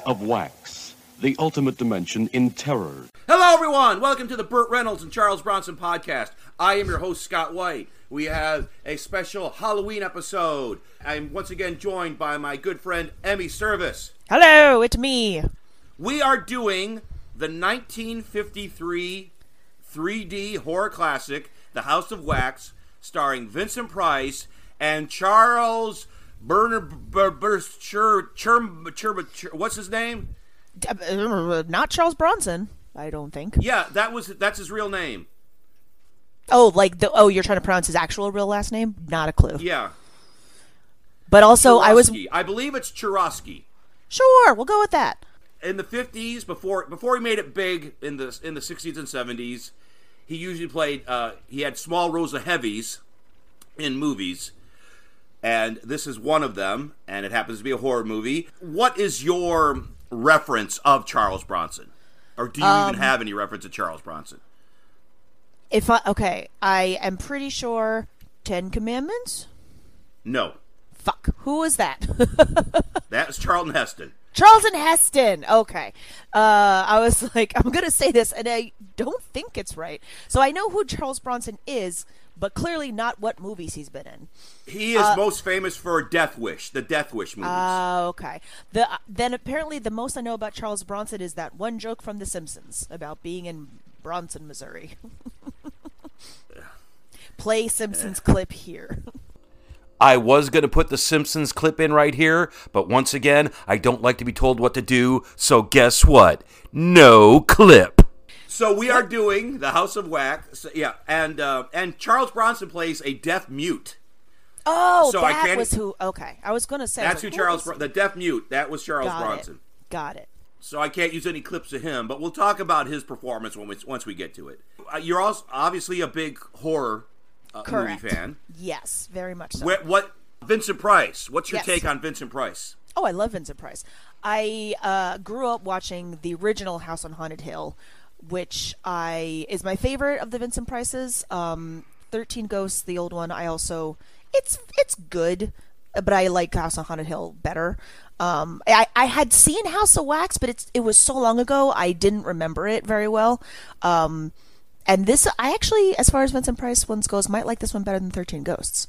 House of Wax, the ultimate dimension in terror. Hello, everyone. Welcome to the Burt Reynolds and Charles Bronson podcast. I am your host, Scott White. We have a special Halloween episode. I'm once again joined by my good friend, Emmy Serviss. Hello, it's me. We are doing the 1953 3D horror classic, The House of Wax, starring Vincent Price and Charles Burner. Bur- Bur- Chur- Chur- Chur- Chur- what's his name? Uh, Not Charles Bronson, I don't think. Yeah, that was that's his real name. Oh, like the oh, you're trying to pronounce his actual real last name? Not a clue. Yeah. But also, I was I believe it's Churosky. sure. We'll go with that. In the fifties, before before he made it big in the in the sixties and seventies, he usually played. Uh, he had small roles of heavies in movies, and this is one of them. And it happens to be a horror movie. What is your reference of Charles Bronson, or do you Um, even have any reference to Charles Bronson? If I okay, I am pretty sure Ten Commandments. No, Fuck, who was that? that's Charlton Heston. Charlton Heston. Okay. Uh, I was like, I'm going to say this, and I don't think it's right. So I know who Charles Bronson is, but clearly not what movies he's been in. He is most famous for Death Wish, the Death Wish movies. Uh, okay. The then apparently the most I know about Charles Bronson is that one joke from The Simpsons about being in Bronson, Missouri. Play Simpsons clip here. I was going to put the Simpsons clip in right here, but once again, I don't like to be told what to do, so guess what? No clip. So we are doing the House of Wax, so, yeah, and uh, and Charles Bronson plays a deaf mute. Oh, So I that can't- was who. Okay, I was going to say. That's was who like, Charles, Bron- the deaf mute. That was Charles Got Bronson. it. Got it. So I can't use any clips of him, but we'll talk about his performance when we, once we get to it. Uh, you're also obviously a big horror uh, movie fan. Yes, very much so. What, what Vincent Price? What's your Yes. take on Vincent Price? Oh, I love Vincent Price. I uh, grew up watching the original House on Haunted Hill, which I is my favorite of the Vincent Prices. Um, Thirteen Ghosts, the old one. I also it's it's good, but I like House on Haunted Hill better. Um, I, I had seen House of Wax, but it's it was so long ago I didn't remember it very well. Um, and this I actually, as far as Vincent Price ones goes, might like this one better than Thirteen Ghosts.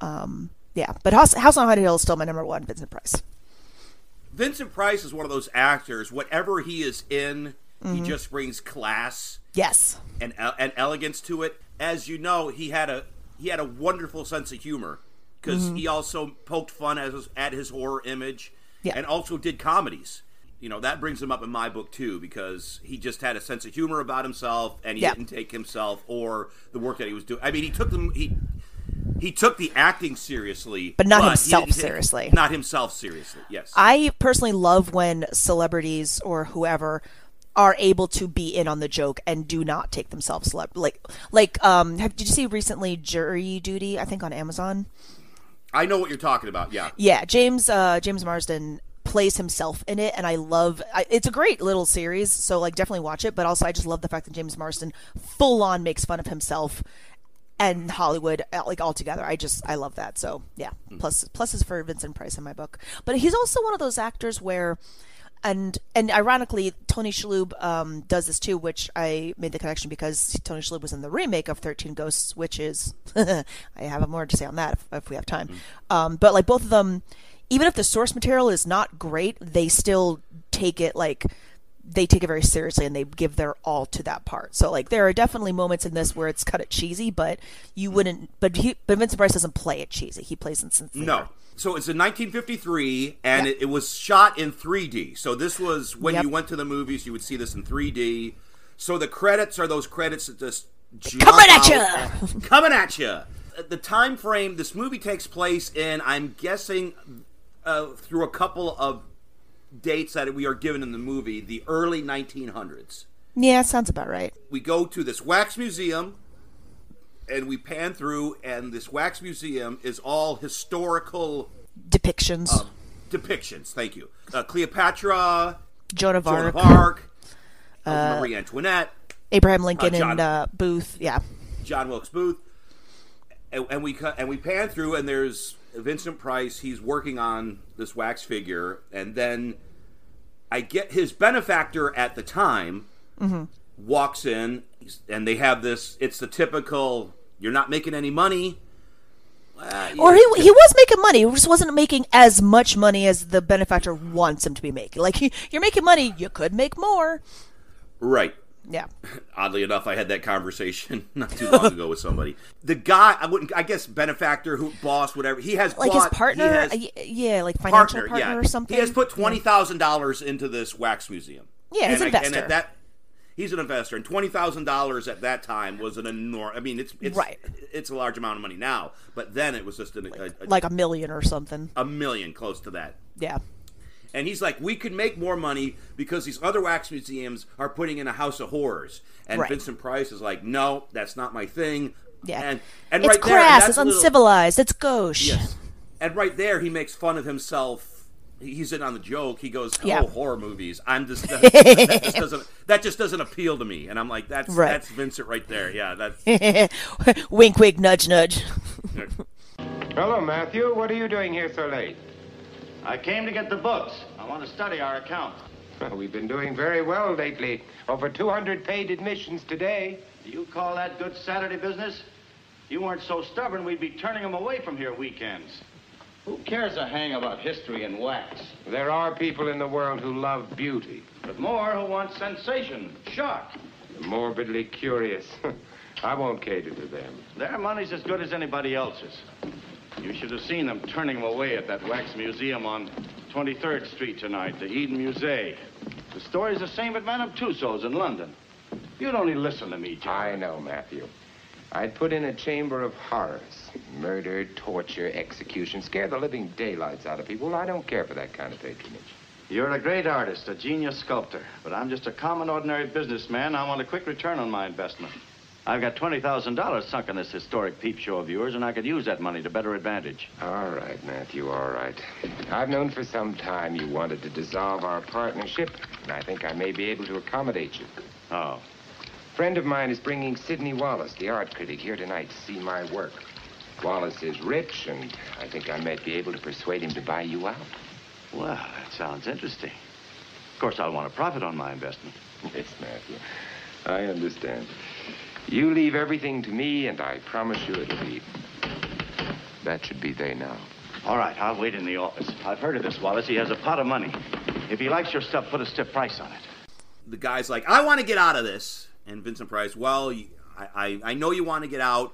Um, yeah, but House, House on Haunted Hill is still my number one Vincent Price. Vincent Price is one of those actors. Whatever he is in, he mm-hmm. just brings class Yes. and and elegance to it. As you know, he had a he had a wonderful sense of humor because mm-hmm. he also poked fun at his, at his horror image, Yeah. and also did comedies. You know that brings him up in my book too because he just had a sense of humor about himself, and he Yeah. didn't take himself or the work that he was doing. I mean, he took them he. He took the acting seriously, But not he himself seriously. Not himself seriously. Yes. I personally love when celebrities or whoever are able to be in on the joke and do not take themselves celeb- like like um have, did you see recently jury duty i think on amazon I know what you're talking about. Yeah. yeah james uh james marsden plays himself in it and i love I, it's a great little series so like definitely watch it but also i just love the fact that james marsden full on makes fun of himself and hollywood uh, like all together i just i love that so yeah plus pluses for vincent price in my book but he's also one of those actors where and and ironically, Tony Shalhoub um, does this too, which I made the connection because Tony Shalhoub was in the remake of Thirteen Ghosts, which is I have more to say on that if, if we have time. Um, but like both of them, even if the source material is not great, they still take it like they take it very seriously and they give their all to that part. So like there are definitely moments in this where it's kind of cheesy, but you wouldn't. But he, but Vincent Price doesn't play it cheesy. He plays it sincere. No. So it's in 1953, and Yep. it, it was shot in 3D. So this was when Yep. you went to the movies, you would see this in 3D. So the credits are those credits that just Coming at ya! coming at you. The time frame this movie takes place in, I'm guessing, uh, through a couple of dates that we are given in the movie, the early 1900s. Yeah, sounds about right. We go to this wax museum and we pan through, and this wax museum is all historical Depictions. Um, depictions. Thank you. Uh, Cleopatra, Joan of Joan Arc, of Arc, uh, Marie Antoinette, Abraham Lincoln, uh, John- and uh, Booth. Yeah. John Wilkes Booth, and, and we cut and we pan through, and there's Vincent Price. He's working on this wax figure, and then I get his benefactor at the time walks in, and they have this. It's the typical. You're not making any money. Or he he was making money, he just wasn't making as much money as the benefactor wants him to be making. Like he, you're making money, you could make more. right. Yeah. Oddly enough, I had that conversation not too long ago with somebody. The guy, I wouldn't, I guess, benefactor, who, boss, whatever. He has Like his bought- he partner, has- yeah, like financial partner, yeah. or something. He has put twenty thousand dollars into this wax museum. Yeah, he's and an I- and investor. at that, he's an investor, and twenty thousand dollars at that time was an enormous. I mean, it's it's Right. it's a large amount of money now, but then it was just an, a, a, like a million or something. a million, close to that. Yeah. And he's like, we could make more money because these other wax museums are putting in a house of horrors. And Right. Vincent Price is like, no, that's not my thing. Yeah. And and it's right there, crass, that's it's little- uncivilized, it's gauche. Yes. And right there, he makes fun of himself. He's in on the joke. He goes, "Oh, Yeah. horror movies. I'm just that, that just doesn't that just doesn't appeal to me." And I'm like, "That's Right. that's Vincent right there. Yeah, that's wink, wink, nudge, nudge. Hello, Matthew. What are you doing here so late? I came to get the books. I want to study our account. Well, we've been doing very well lately. Over 200 paid admissions today. Do you call that good Saturday business? If you weren't so stubborn, we'd be turning them away from here weekends. Who cares a hang about history and wax? There are people in the world who love beauty, But more who want sensation, shock. morbidly curious. I won't cater to them. Their money's as good as anybody else's. You should have seen them turning them away at that wax museum on 23rd Street tonight, the Eden Musée. The story's the same at Madame Tussauds in London. You'd only listen to me, John. I know, Matthew. I'd put in a chamber of horrors. Murder, torture, execution. Scare the living daylights out of people. I don't care for that kind of patronage. You're a great artist, a genius sculptor, but I'm just a common, ordinary businessman. I want a quick return on my investment. I've got $20,000 sunk in this historic peep show of yours, and I could use that money to better advantage. All right, Matthew, all right. I've known for some time you wanted to dissolve our partnership, and I think I may be able to accommodate you. Oh, A friend of mine is bringing Sidney Wallace, the art critic, here tonight to see my work. Wallace is rich, and I think I might be able to persuade him to buy you out. well, that sounds interesting. Of course, I'll want to profit on my investment. Yes, Matthew. I understand. You leave everything to me, and I promise you it'll be. That should be they now. All right, I'll wait in the office. I've heard of this Wallace. He has a pot of money. If he likes your stuff, put a stiff price on it. the guy's like, I want to get out of this. And Vincent Price, well, I, I, I know you want to get out.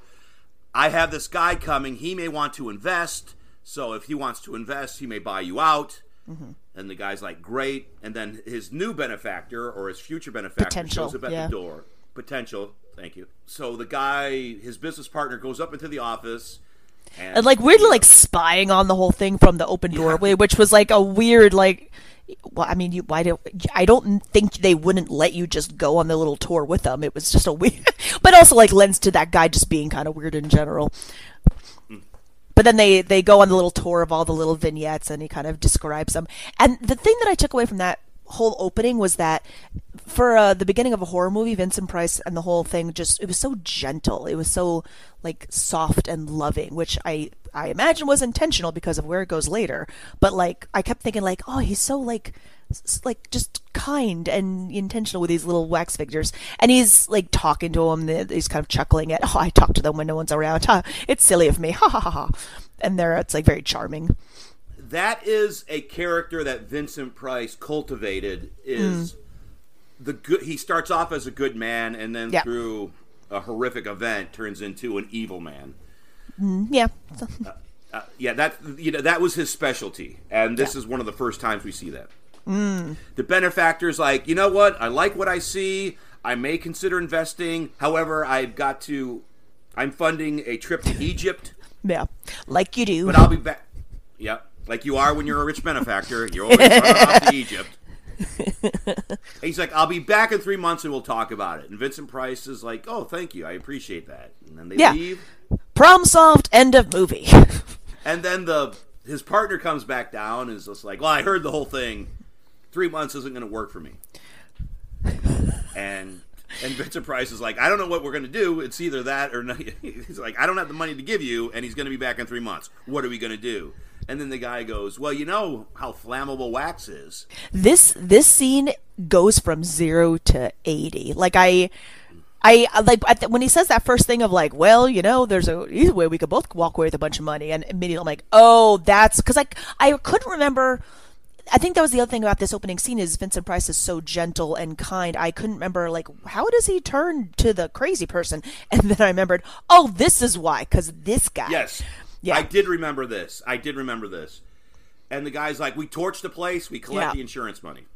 I have this guy coming. He may want to invest. So if he wants to invest, he may buy you out. Mm-hmm. And the guy's like, great. And then his new benefactor or his future benefactor Potential, shows up at yeah. the door. Potential. Thank you. So the guy, his business partner, goes up into the office. And, And like weirdly like spying on the whole thing from the open doorway, which was like a weird like well, I mean, you why do I don't think they wouldn't let you just go on the little tour with them. It was just a weird, but also like lends to that guy just being kind of weird in general. Hmm. But then they they go on the little tour of all the little vignettes, and he kind of describes them. And the thing that I took away from that whole opening was that for uh, the beginning of a horror movie, Vincent Price and the whole thing just it was so gentle. It was so like soft and loving, which I I imagine was intentional because of where it goes later. But like I kept thinking like, oh, he's so like like just kind and intentional with these little wax figures. And he's like talking to them he's kind of chuckling at oh i talk to them when no one's around. It's silly of me. Ha ha ha ha. And they're it's like very charming that is a character that Vincent Price cultivated. Is mm. the good? He starts off as a good man, and then Yeah. through a horrific event, turns into an evil man. Mm, yeah So- Uh, yeah, that you know that was his specialty, and this is one of the first times we see that. Mm. The benefactor's like, you know what? I like what I see. I may consider investing. However, I've got to. I'm funding a trip to Egypt, yeah like you do but I'll be back. Yep, like you are when you're a rich benefactor. You're always off to Egypt. He's like, I'll be back in three months and we'll talk about it. And Vincent Price is like, Oh, thank you, I appreciate that. And then they Yeah. leave. problem solved end of movie And then the his partner comes back down and is just like, "Well, I heard the whole thing. Three months isn't going to work for me." And And Vincent Price is like, I don't know what we're going to do. It's either that or no. He's like, I don't have the money to give you, and he's going to be back in three months. What are we going to do? And then the guy goes, Well, you know how flammable wax is. this this scene goes from zero to eighty. Like I. I like I th- when he says that first thing of like, well, you know, there's a easy way we could both walk away with a bunch of money, and immediately I'm like, oh, that's because like I couldn't remember. I think that was the other thing about this opening scene is Vincent Price is so gentle and kind. I couldn't remember like how does he turn to the crazy person, and then I remembered, oh, this is why, because this guy. Yes. Yeah. I did remember this. I did remember this. And the guy's like, We torch the place, we collect Yeah. the insurance money.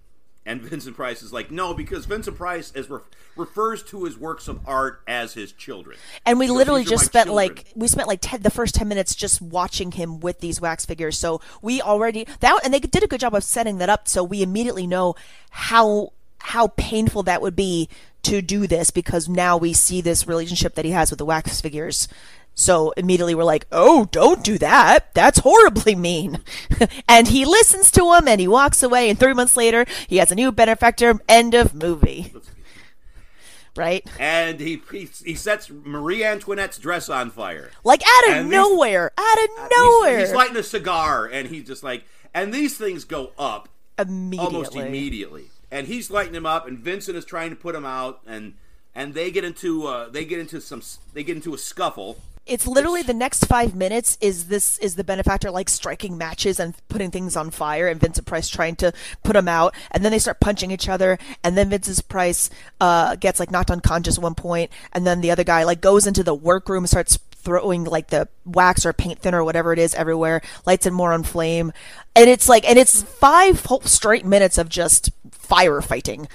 And Vincent Price is like, No, because Vincent Price is re- refers to his works of art as his children. And we literally just spent children." like we spent like 10, the first ten minutes just watching him with these wax figures. So we already that and they did a good job of setting that up. So we immediately know how how painful that would be to do this because now we see this relationship that he has with the wax figures. So immediately we're like, oh, don't do that. That's horribly mean. and he listens to him and he walks away. And three months later, he has a new benefactor. End of movie. Right? And he, he he sets Marie Antoinette's dress on fire. Like out of And these- nowhere. out of He's- nowhere. He's, lighting a cigar, and he's just like, and these things go up immediately. almost immediately. And he's lighting him up, and Vincent is trying to put him out, and and they get into uh, they get into some they get into a scuffle. It's literally the next five minutes is this is the benefactor like striking matches and putting things on fire, and Vincent Price trying to put them out, and then they start punching each other, and then Vincent Price uh, gets like knocked unconscious at one point, and then the other guy like goes into the workroom, and starts throwing like the wax or paint thinner or whatever it is everywhere, lights it more on flame, and it's like and it's five whole straight minutes of just firefighting.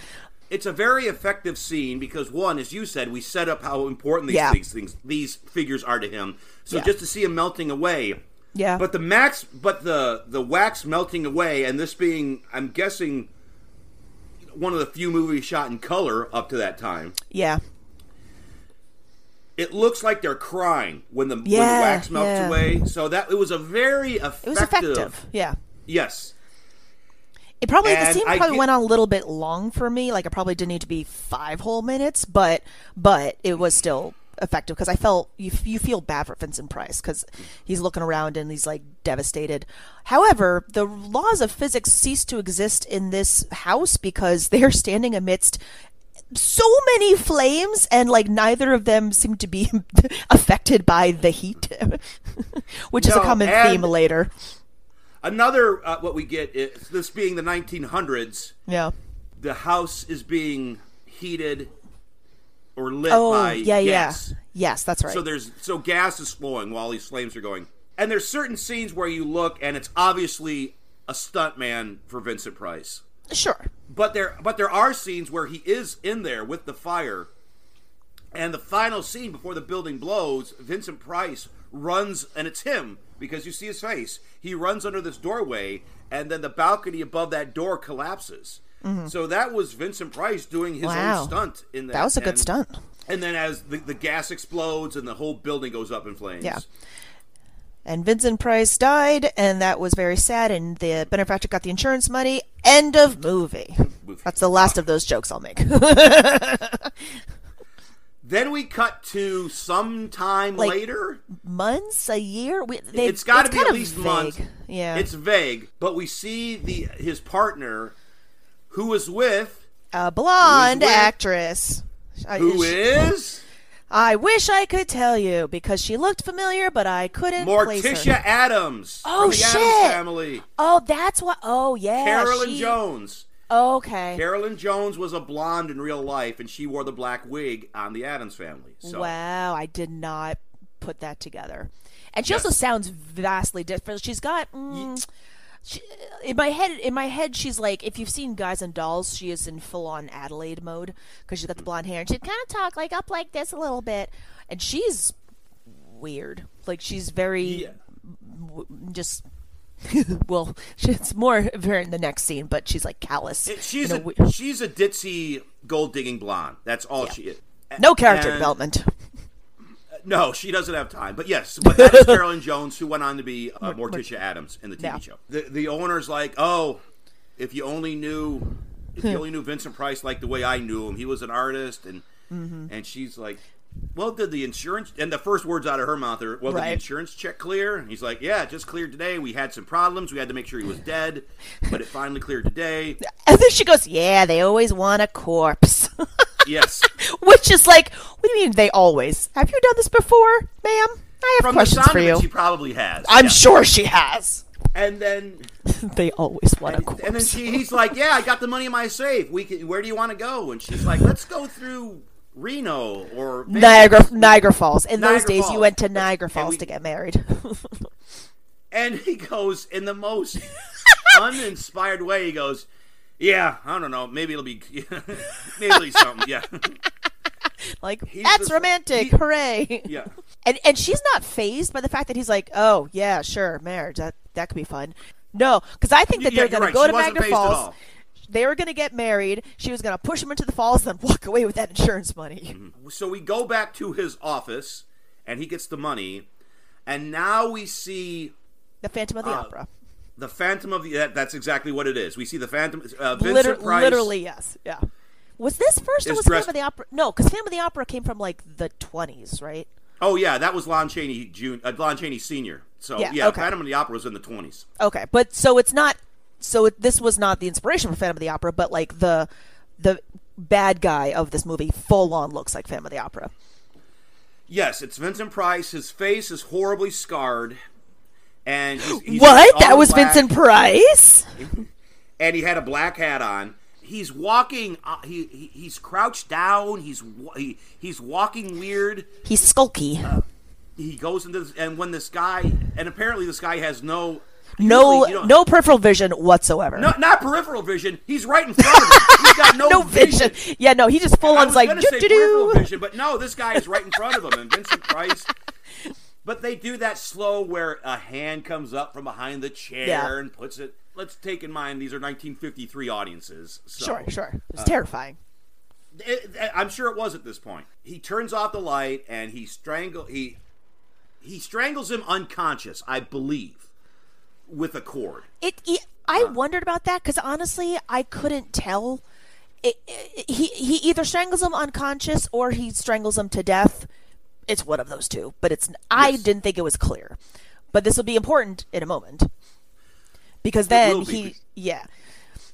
It's a very effective scene because one, as you said, we set up how important these Yeah. things, things these figures are to him. So Yeah. just to see him melting away. Yeah. But the max, but the the wax melting away, and this being, I'm guessing, one of the few movies shot in color up to that time. Yeah. It looks like they're crying when the when the wax melts yeah. away. So that it was a very effective. It was effective. Yeah. Yes. It probably the scene probably get- went on a little bit long for me. Like it probably didn't need to be five whole minutes, but but it was still effective because I felt you you feel bad for Vincent Price because he's looking around and he's like devastated. However, the laws of physics cease to exist in this house because they're standing amidst so many flames and like neither of them seem to be affected by the heat which is a common and- theme later Another uh, what we get is this being the 1900s. yeah The house is being heated or lit oh by yeah gas. yeah yes that's right So there's so gas is flowing while these flames are going. And there's certain scenes where you look and it's obviously a stunt man for Vincent Price. sure But there but there are scenes where he is in there with the fire. And the final scene before the building blows, Vincent Price runs and it's him because you see his face. He runs under this doorway and then the balcony above that door collapses. So that was Vincent Price doing his Mm-hmm. Wow. own stunt in that. That was a good stunt. And then as the, the gas explodes and the whole building goes up in flames. Yeah. And Vincent Price died, and that was very sad. And the benefactor got the insurance money. End of movie. Movie. That's the last of those jokes I'll make. Then we cut to sometime Like, later. Months, a year? We, they, it's got to be at least vague. months. Yeah. It's vague, but we see the his partner, who is with, a blonde with? actress. Who is I wish I could tell you because she looked familiar, but I couldn't place Morticia. Addams Oh, from the shit. Addams Family. Oh, that's what. Oh, yeah. Carolyn she- Jones. Okay. Carolyn Jones was a blonde in real life, and she wore the black wig on the Addams Family. So Wow, I did not put that together. And she Yes. also sounds vastly different. She's got mm, she, in my head. In my head, she's like if you've seen Guys and Dolls, she is in full on Adelaide mode because she's got the blonde hair and she kind of talk like up like this a little bit, and she's weird. Like she's very Yeah. w- just. well, it's more apparent in the next scene, but she's like callous. It- she's a, we- she's a ditzy gold digging blonde. That's all she is. no character And- development. No, she doesn't have time. But yes, but that is Carolyn Jones, who went on to be uh, Morticia Addams in the TV Yeah. show. The the owner's like, oh, if you only knew, if you only knew Vincent Price like the way I knew him, he was an artist, and Mm-hmm. and she's like, "Well, did the insurance?" And the first words out of her mouth are, "Well, did the insurance check clear?" And he's like, "Yeah, it just cleared today. We had some problems. We had to make sure he was dead, but it finally cleared today." And then she goes, "Yeah, they always want a corpse," Yes. which is like, "What do you mean they always? Have you done this before, ma'am? I have From questions for you. she probably has. I'm Yeah. sure she has. And then, they always want a corpse." and then she, he's like, "Yeah, I got the money in my safe. We can, where do you want to go?" And she's like, "Let's go through Reno or Vegas." Niagara Niagara Falls. In those days, Falls. you went to Niagara Falls we- to get married. And he goes in the most uninspired way. He goes, "Yeah, I don't know. Maybe it'll be, maybe it'll be something. Yeah, like He's that's the- romantic. he- Hooray! yeah." And and she's not fazed by the fact that he's like, oh yeah, sure, marriage that that could be fun. No, because I think that Yeah, they're going to go She to Niagara Falls. They were going to get married. She was going to push him into the falls, then walk away with that insurance money. So we go back to his office, and he gets the money, and now we see The Phantom of the Uh, Opera. the Phantom of the. That, that's exactly what it is. We see the Phantom. Uh, Vincent Liter- Price. literally, yes, yeah. Was this first or was dressed- Phantom of the Opera? No, because Phantom of the Opera came from like the twenties, right? Oh yeah, that was Lon Chaney Jun- uh, Lon Chaney Senior. So Yeah, yeah, okay. Phantom of the Opera was in the twenties. Okay, but so it's not. So it, this was not the inspiration for Phantom of the Opera, but like the the bad guy of this movie full on looks like Phantom of the Opera. Yes, it's Vincent Price. His face is horribly scarred, and he's, he's what? That was black, Vincent Price? and he had a black hat on. He's walking. Uh, he, he he's crouched down. He's he, he's walking weird. He's skulky. He goes into this, and when this guy and apparently this guy has no no, usually you don't- no peripheral vision whatsoever. no not peripheral vision. He's right in front of him. He's got no, no vision. Yeah, no, he just full on like peripheral vision, but no, this guy is right in front of him, and Vincent Price. But they do that slow where a hand comes up from behind the chair Yeah. and puts it. Let's take in mind these are 1953 audiences. So Sure, sure. It Uh, terrifying. it- it- I'm sure it was at this point. He turns off the light and he strangle he he strangles him unconscious, I believe, with a cord. It. it I wondered about that because honestly, I couldn't tell. It, it, he he either strangles him unconscious or he strangles him to death. It's one of those two, but it's. I Yes. didn't think it was clear, but this will be important in a moment because then be. he yeah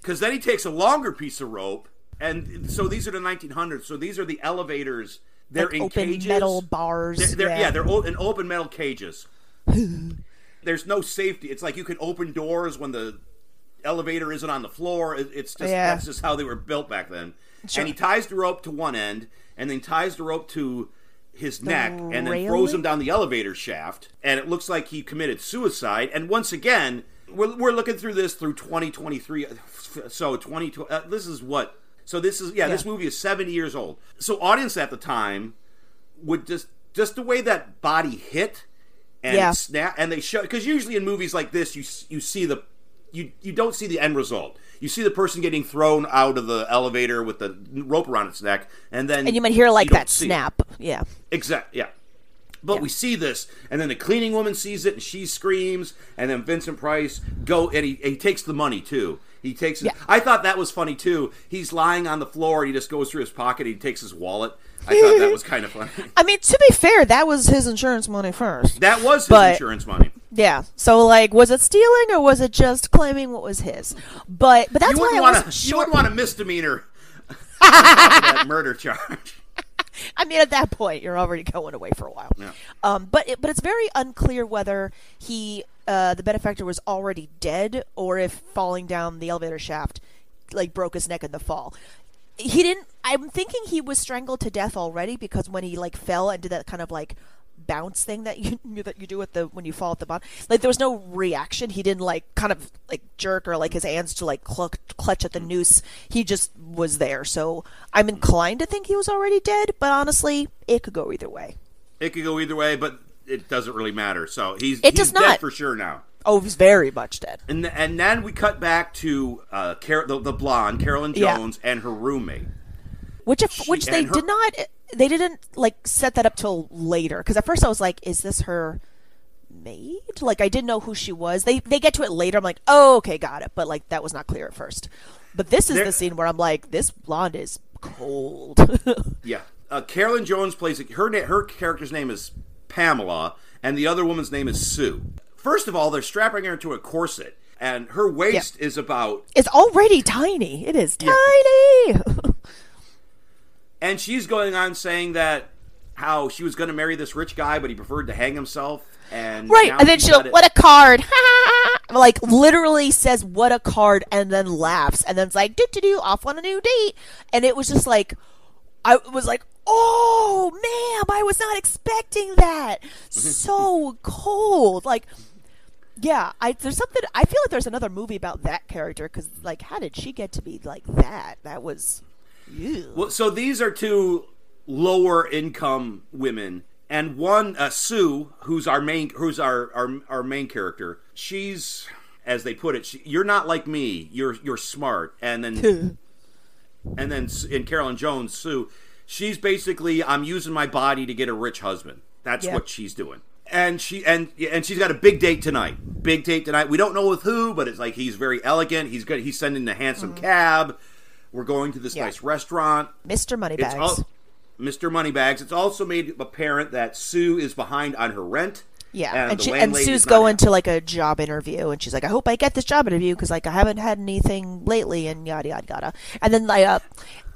Because then he takes a longer piece of rope, and so these are the 1900s. So these are the elevators. They're Like in open cages. metal bars, They're, they're- yeah. yeah. they're o- in open metal cages. There's no safety. It's like you can open doors when the elevator isn't on the floor. It's just Yeah. that's just how they were built back then. Sure. And he ties the rope to one end, and then ties the rope to his neck, and then throws him down the elevator shaft. And it looks like he committed suicide. And once again, we're, we're looking through this through 2023. So 20. Uh, this is what. So this is yeah, This movie is 70 years old. So audience at the time would just just the way that body hit and Yeah. snap and they show because usually in movies like this you you see the you you don't see the end result you see the person getting thrown out of the elevator with the rope around its neck and then and you might hear like that see it. snap yeah Exactly. yeah but Yeah. we see this and then the cleaning woman sees it and she screams and then vincent price go and he, he takes the money too he takes it. Yeah. i thought that was funny too he's lying on the floor and he just goes through his pocket he takes his wallet i thought that was kind of funny I mean to be fair that was his insurance money first that was his But- insurance money yeah so like was it stealing or was it just claiming what was his but but that's you why wouldn't I want wasn't to. You wouldn't want a misdemeanor on top of that murder charge. I mean, at that point, you're already going away for a while. Yeah. Um, but it, but it's very unclear whether he, uh, the benefactor, was already dead or if falling down the elevator shaft, like broke his neck in the fall. He didn't. I'm thinking he was strangled to death already because when he like fell and did that kind of like bounce thing that you that you do at the when you fall at the bottom, like there was no reaction. He didn't like kind of like jerk or like his hands to like clutch, clutch at the noose. He just was there. So I'm inclined to think he was already dead, but honestly, it could go either way. It could go either way, but it doesn't really matter. So he's It he's does dead not. for sure now. Oh, he's very much dead. And and then we cut back to uh, Car- the, the blonde Carolyn Yeah. Jones and her roommate. Which if, She- which they her- did not they didn't like set that up till later because at first I was like is this her maid? Like I didn't know who she was. They they get to it later. I'm like, "Oh, okay, got it." But like that was not clear at first. But this is the scene where I'm like, this blonde is cold. Yeah, uh, Carolyn Jones plays her. Her character's name is Pamela, and the other woman's name is Sue. First of all, they're strapping her into a corset, and her waist is about It's already tiny. It is tiny. And she's going on saying that how she was going to marry this rich guy, but he preferred to hang himself. And right. And then she's she'll, what a card. like, literally says, what a card, and then laughs. And then it's like, do do do, off on a new date. And it was just like, I was like, oh, ma'am, I was not expecting that. so cold. Like, yeah, I there's something. I feel like there's another movie about that character because, like, how did she get to be like that? That was, ew. Well, so these are two lower income women, and one uh, Sue, who's our main, who's our, our our main character. She's, as they put it, she, you're not like me. You're you're smart, and then and then in Carolyn Jones, Sue, she's basically I'm using my body to get a rich husband. That's Yeah. what she's doing. And she and and she's got a big date tonight. Big date tonight. We don't know with who, but it's like he's very elegant. He's good. He's sending a handsome cab. We're going to this Mm-hmm. Yeah. nice restaurant. Mr. Moneybags. all, Mr. Moneybags. It's also made apparent that Sue is behind on her rent. Yeah, and, and, she, and Sue's going happy. to like a job interview, and she's like, "I hope I get this job interview because like I haven't had anything lately," and yada yada yada. And then like, uh,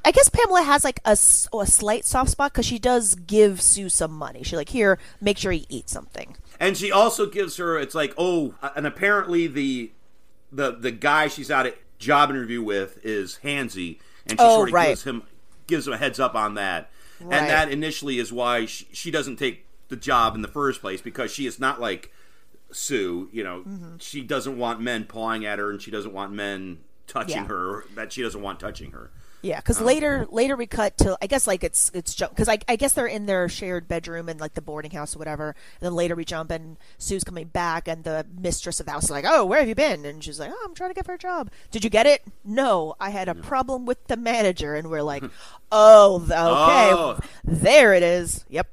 I guess Pamela has like a, a slight soft spot because she does give Sue some money. She's like, "Here, make sure you eat something." And she also gives her. It's like oh, and apparently the the the guy she's out at job interview with is Hansy, and she Oh, sort of right. gives him gives him a heads up on that. Right. And that initially is why she, she doesn't take the job in the first place because she is not like Sue. You know, Mm-hmm. she doesn't want men pawing at her, and she doesn't want men touching Yeah. her. That she doesn't want touching her. Yeah, because oh, later later we cut to I guess like it's it's because I, I guess they're in their shared bedroom in like the boarding house or whatever. And then later we jump and Sue's coming back and the mistress of the house is like, "Oh, where have you been?" And she's like, "Oh, I'm trying to get her a job. Did you get it? No, I had a problem with the manager." And we're like, "Oh, okay, Oh. there it is. Yep,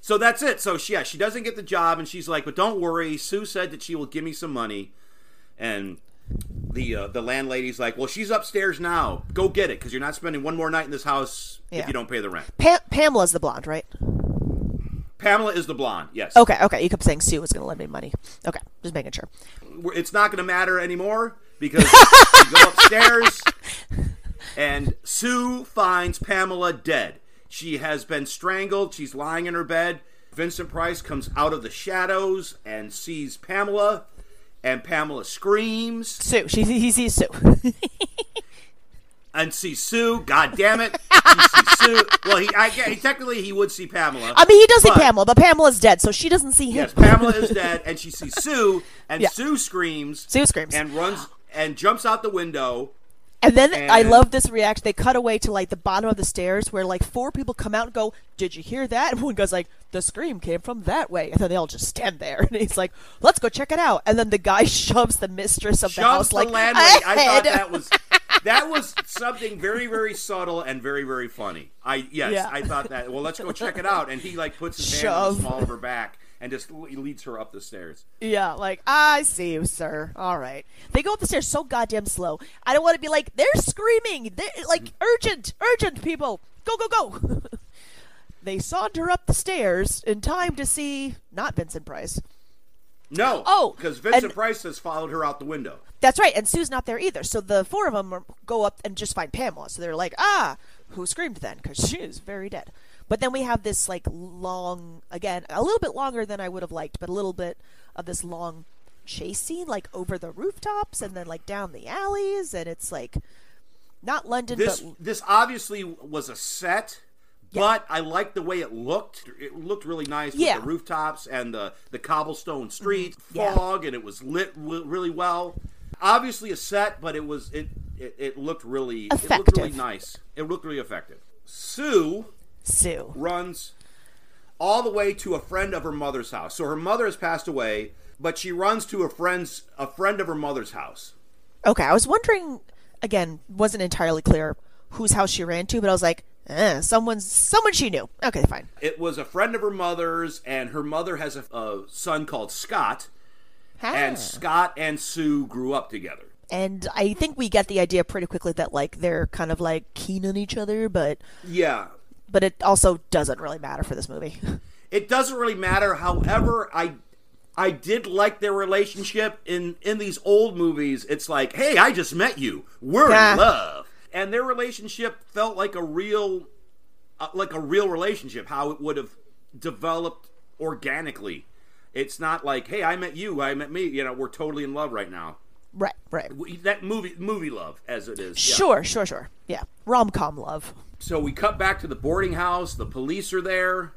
So that's it. So she, yeah, she doesn't get the job, and she's like, "But don't worry." Sue said that she will give me some money, and the uh, the landlady's like, "Well, she's upstairs now. Go get it, because you're not spending one more night in this house if you don't pay the rent." pa- Pamela's the blonde, right? Pamela is the blonde. Yes. Okay, okay. You kept saying Sue was going to lend me money. Okay, just making sure. It's not going to matter anymore because you go upstairs, and Sue finds Pamela dead. She has been strangled. She's lying in her bed. Vincent Price comes out of the shadows and sees Pamela, and Pamela screams. Sue, she he sees Sue. and see Sue. God damn it, she sees Sue. Well, he, I, he technically he would see Pamela. I mean, he does see Pamela, but Pamela's dead, so she doesn't see him. Yes, Pamela is dead, and she sees Sue, and Yeah. Sue screams. Sue screams. and runs and jumps out the window. And then I love this reaction. They cut away to like the bottom of the stairs where like four people come out and go, "Did you hear that?" And one guy's like, "The scream came from that way." And then they all just stand there. And he's like, "Let's go check it out." And then the guy shoves the mistress of the house the like landlady. I thought that was that was something very very subtle and very very funny. I yes, Yeah. I thought that. Well, let's go check it out. And he like puts his hand on Shove. the small of her back and just leads her up the stairs. Yeah, like I see you, sir. All right. They go up the stairs so goddamn slow. I don't want to be like they're screaming, they're, like urgent, urgent, people, go, go, go. they saunter up the stairs in time to see not Vincent Price. No, Oh, because Vincent and- Price has followed her out the window. That's right, and Sue's not there either. So the four of them go up and just find Pamela. So they're like, ah, who screamed then? Because she is very dead. But then we have this like long, again, a little bit longer than I would have liked, but a little bit of this long chase scene, like over the rooftops and then like down the alleys, and it's like not London, This but this obviously was a set, but I liked the way it looked. It looked really nice Yeah. with the rooftops and the the cobblestone street mm-hmm. Yeah. fog, and it was lit w- really well. Obviously a set, but it was it it, it looked really it looked really Effective. nice. It looked really effective. Sue Sue. runs all the way to a friend of her mother's house. So her mother has passed away, but she runs to a friend's a friend of her mother's house. Okay, I was wondering. Again, wasn't entirely clear whose house she ran to, but I was like, eh, someone's someone she knew. Okay, fine. It was a friend of her mother's, and her mother has a, a son called Scott, and Ah. Scott and Sue grew up together. and I think we get the idea pretty quickly that like they're kind of like keen on each other, but Yeah, but it also doesn't really matter for this movie. It doesn't really matter. However, I I did like their relationship in in these old movies. It's like, hey, I just met you. We're Yeah. in love, and their relationship felt like a real, uh, like a real relationship. How it would have developed organically. It's not like, hey, I met you, I met me. You know, we're totally in love right now. right, right. That movie movie love, as it is. yeah. Sure, sure, sure. Yeah, rom com love. So we cut back to the boarding house. The police are there.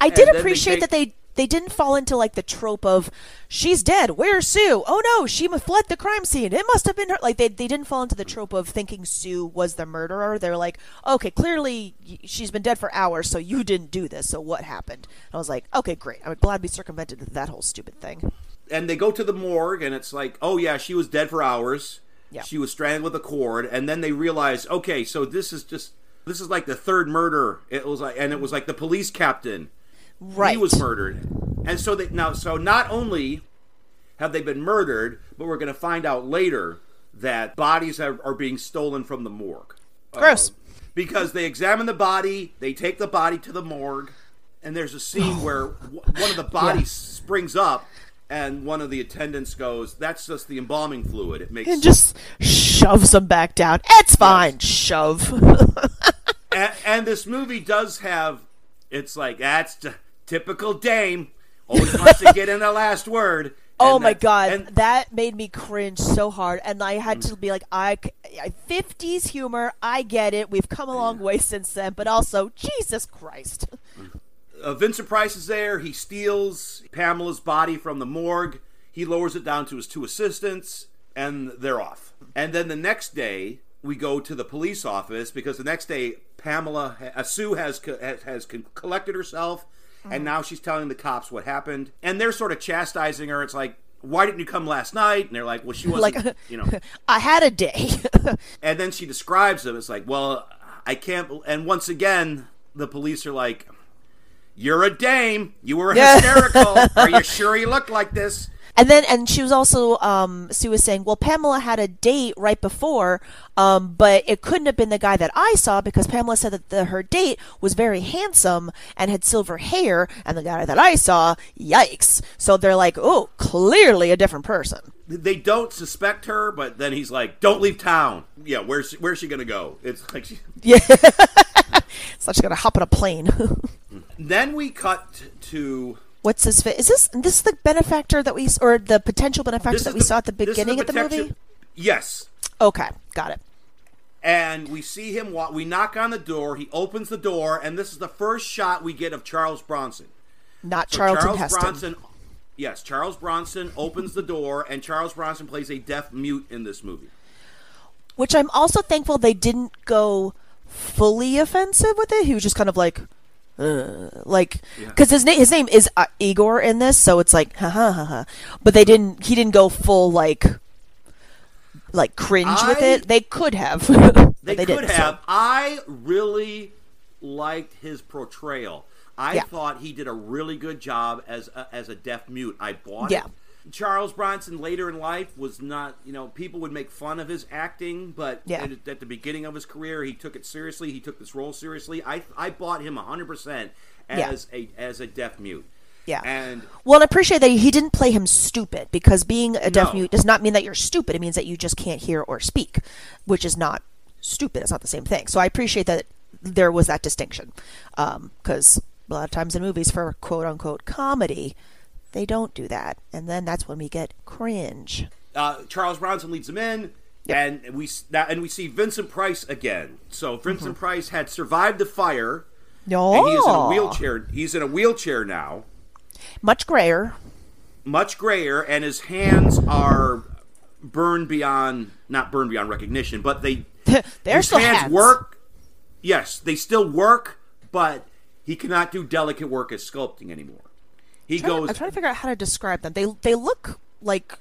I did then they appreciate take- that they they didn't fall into like the trope of she's dead. Where's Sue? Oh no, she fled the crime scene. It must have been her. Like they they didn't fall into the trope of thinking Sue was the murderer. They're like, okay, clearly she's been dead for hours, so you didn't do this. So what happened? And I was like, okay, great. I'm glad we circumvented that whole stupid thing. and they go to the morgue and it's like oh yeah she was dead for hours Yeah. she was strangled with a cord and then they realized, okay so this is just this is like the third murder it was like and it was like the police captain Right. he was murdered and so they now so not only have they been murdered but we're going to find out later that bodies are, are being stolen from the morgue Gross. Um, because they examine the body, they take the body to the morgue, and there's a scene where w- one of the bodies springs up, and one of the attendants goes, "That's just the embalming fluid. It makes." and just shoves them back down. It's fine. Shove. and, and this movie does have, it's like that's t- typical Dame. Always wants to get in the last word. Oh my that- god, and- that made me cringe so hard, and I had to mm. be like, I, fifties humor, I get it. We've come a long way since then, but also, Jesus Christ, uh, Vincent Price is there. He steals Pamela's body from the morgue. He lowers it down to his two assistants, and they're off. And then the next day, we go to the police office because the next day, Pamela uh, Sue has has, collected herself, and now she's telling the cops what happened. And they're sort of chastising her. It's like, why didn't you come last night? And they're like, well, she wasn't, Like- you know. I had a day. And then she describes them. It's like, well, I can't. And once again, the police are like, "You're a dame. You were Yeah. hysterical. are you sure you look like this?" and then, and she was also, um, Sue was saying, well, Pamela had a date right before, um, but it couldn't have been the guy that I saw because Pamela said that the, her date was very handsome and had silver hair, and the guy that I saw, yikes. So they're like, oh, clearly a different person. They don't suspect her, but then he's like, "Don't leave town." Yeah, where's where's she gonna go? It's like. She, Yeah. so she's gonna hop on a plane. then we cut to What's his fa- Is this this is the benefactor that we or the potential benefactor this that we the- saw at the this beginning of the movie? Yes, Okay, got it. and we see him. Walk, we knock on the door. He opens the door, and this is the first shot we get of Charles Bronson. Not So Charlton Charles Heston. Bronson. Yes, Charles Bronson opens the door, and Charles Bronson plays a deaf mute in this movie. Which I'm also thankful they didn't go fully offensive with it. He was just kind of like, uh, like, because his name his name is uh, Igor in this, so it's like, ha ha ha ha. But they didn't. He didn't go full like, like cringe with it. They could have. They, they could didn't, so- have. I really liked his portrayal. I Yeah. thought he did a really good job as a, as a deaf mute. I bought Yeah. it. Charles Bronson later in life was not, you know, people would make fun of his acting, but Yeah. at, at the beginning of his career, he took it seriously. He took this role seriously. I I bought him 100% Yeah. as a as a deaf mute. Yeah. And Well, I appreciate that he didn't play him stupid because being a deaf No. mute does not mean that you're stupid. It means that you just can't hear or speak, which is not stupid. It's not the same thing. So I appreciate that there was that distinction um, because a lot of times in movies for quote unquote comedy, they don't do that, and then that's when we get cringe. uh, Charles Bronson leads them in, and we and we see Vincent Price again. So Vincent Price had survived the fire, No, and he is in a wheelchair. He's in a wheelchair now, much grayer. much grayer, and his hands are burned beyond not burned beyond recognition, but they still hands, hands. work. Yes, they still work, but he cannot do delicate work as sculpting anymore. He I'm goes. I'm trying to figure out how to describe them. They they look like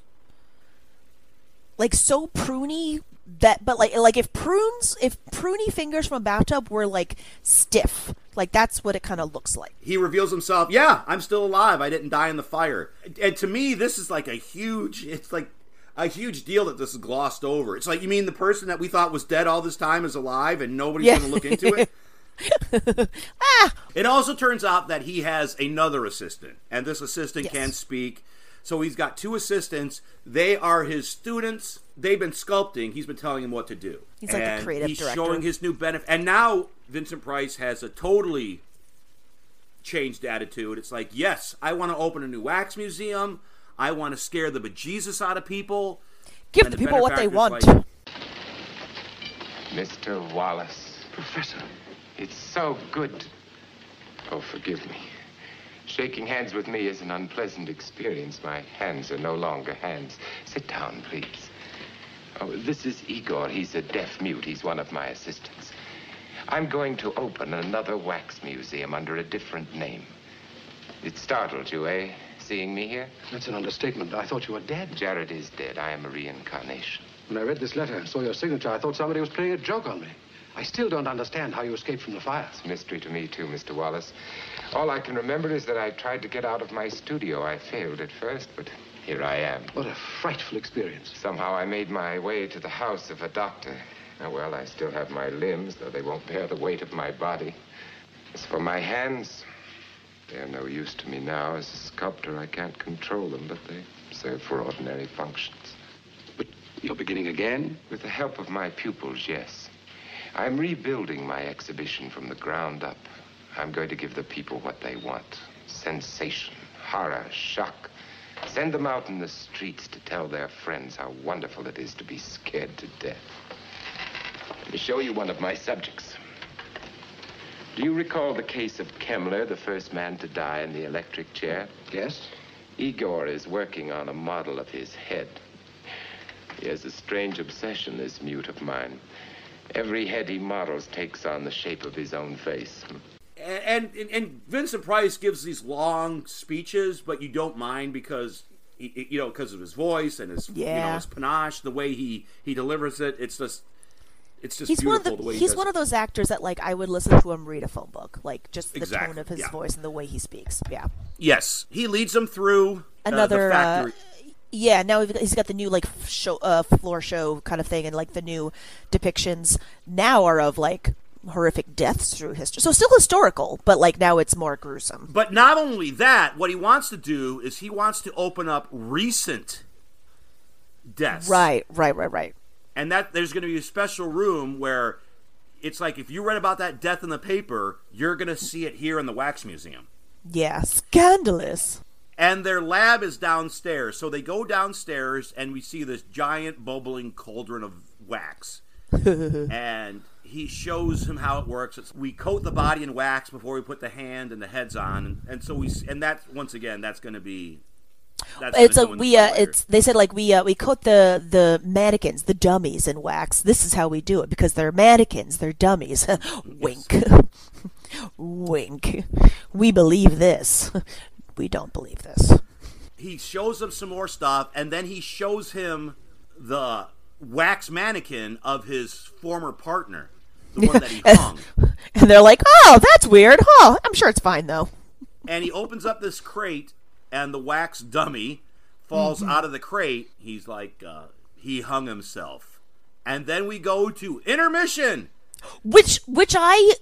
like so pruny that but like like if prunes if pruny fingers from a bathtub were like stiff like that's what it kind of looks like he reveals himself. Yeah, I'm still alive. I didn't die in the fire. And to me, this is like a huge. It's like a huge deal that this is glossed over. It's like you mean the person that we thought was dead all this time is alive, and nobody's Yeah. going to look into it. Ah! It also turns out that he has another assistant, and this assistant Yes. can speak. So he's got two assistants. They are his students. They've been sculpting. He's been telling them what to do. He's like the and creative he's director. showing his new benefit. And now Vincent Price has a totally changed attitude. It's like, yes, I want to open a new wax museum. I want to scare the bejesus out of people. Give the the people what they want. benefactor's Mr. Wallace. Professor. It's so good. Oh, forgive me. Shaking hands with me is an unpleasant experience. My hands are no longer hands. Sit down, please. Oh, this is Igor. He's a deaf mute. He's one of my assistants. I'm going to open another wax museum under a different name. It startled you, eh? Seeing me here? That's an understatement. I thought you were dead. Jared is dead. I am a reincarnation. When I read this letter and saw your signature, I thought somebody was playing a joke on me. I still don't understand how you escaped from the fire. It's a mystery to me, too, Mr. Wallace. All I can remember is that I tried to get out of my studio. I failed at first, but here I am. What a frightful experience. Somehow I made my way to the house of a doctor. Oh, well, I still have my limbs, though they won't bear the weight of my body. As for my hands, they're no use to me now. As a sculptor, I can't control them, but they serve for ordinary functions. But you're beginning again? With the help of my pupils, yes. I'm rebuilding my exhibition from the ground up. I'm going to give the people what they want sensation, horror, shock. Send them out in the streets to tell their friends how wonderful it is to be scared to death. Let me show you one of my subjects. Do you recall the case of Kemmler, the first man to die in the electric chair? Yes. Igor is working on a model of his head. He has a strange obsession, this mute of mine. Every head he models takes on the shape of his own face. and, and and Vincent Price gives these long speeches, but you don't mind because he, you know because of his voice and his you know his panache, the way he he delivers it. It's just it's just He's one of beautiful the the way he does he's does one it. of those actors that like I would listen to him read a phone book, like just the Exactly, tone of his yeah. voice and the way he speaks. Yeah. Yes, he leads them through uh, Another, the uh, factory. Yeah, now we've- he's got the new like show, uh, floor show kind of thing, and like the new depictions now are of like horrific deaths through history. So still historical, but like now it's more gruesome. But not only that, what he wants to do is he wants to open up recent deaths. Right, right, right, right. and that there's going to be a special room where it's like if you read about that death in the paper, you're going to see it here in the wax museum. Yeah, scandalous. And their lab is downstairs, so they go downstairs and we see this giant bubbling cauldron of wax. and he shows him how it works. It's, we coat the body in wax before we put the hand and the heads on, and, and so we and that once again that's going to be. That's It's a gonna go in the we uh it's they said like we uh we coat the the mannequins, the dummies in wax. This is how we do it because they're mannequins, they're dummies. Wink. Wink. We believe this. We don't believe this. he shows him some more stuff, and then he shows him the wax mannequin of his former partner, the one that he hung. And they're like, "Oh, that's weird. Huh? I'm sure it's fine though." and he opens up this crate, and the wax dummy falls out of the crate. He's like, uh, he hung himself. And then we go to intermission. Which which I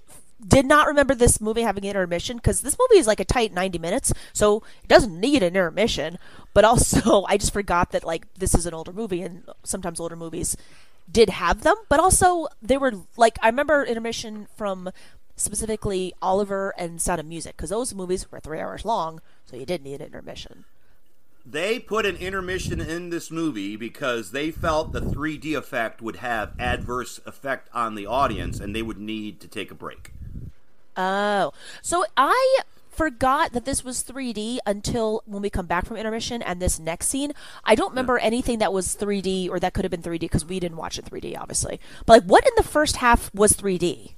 did not remember this movie having an intermission because this movie is like a tight 90 minutes, so it doesn't need an intermission. But also, I just forgot that like this is an older movie, and sometimes older movies did have them. But also, they were like I remember intermission from specifically Oliver and Sound of Music because those movies were three hours long, so you did need an intermission. They put an intermission in this movie because they felt the 3D effect would have adverse effect on the audience, and they would need to take a break. Oh, so I forgot that this was 3D until when we come back from intermission and this next scene. I don't remember anything that was 3D or that could have been 3D because we didn't watch it 3D, obviously. But like, what in the first half was 3D?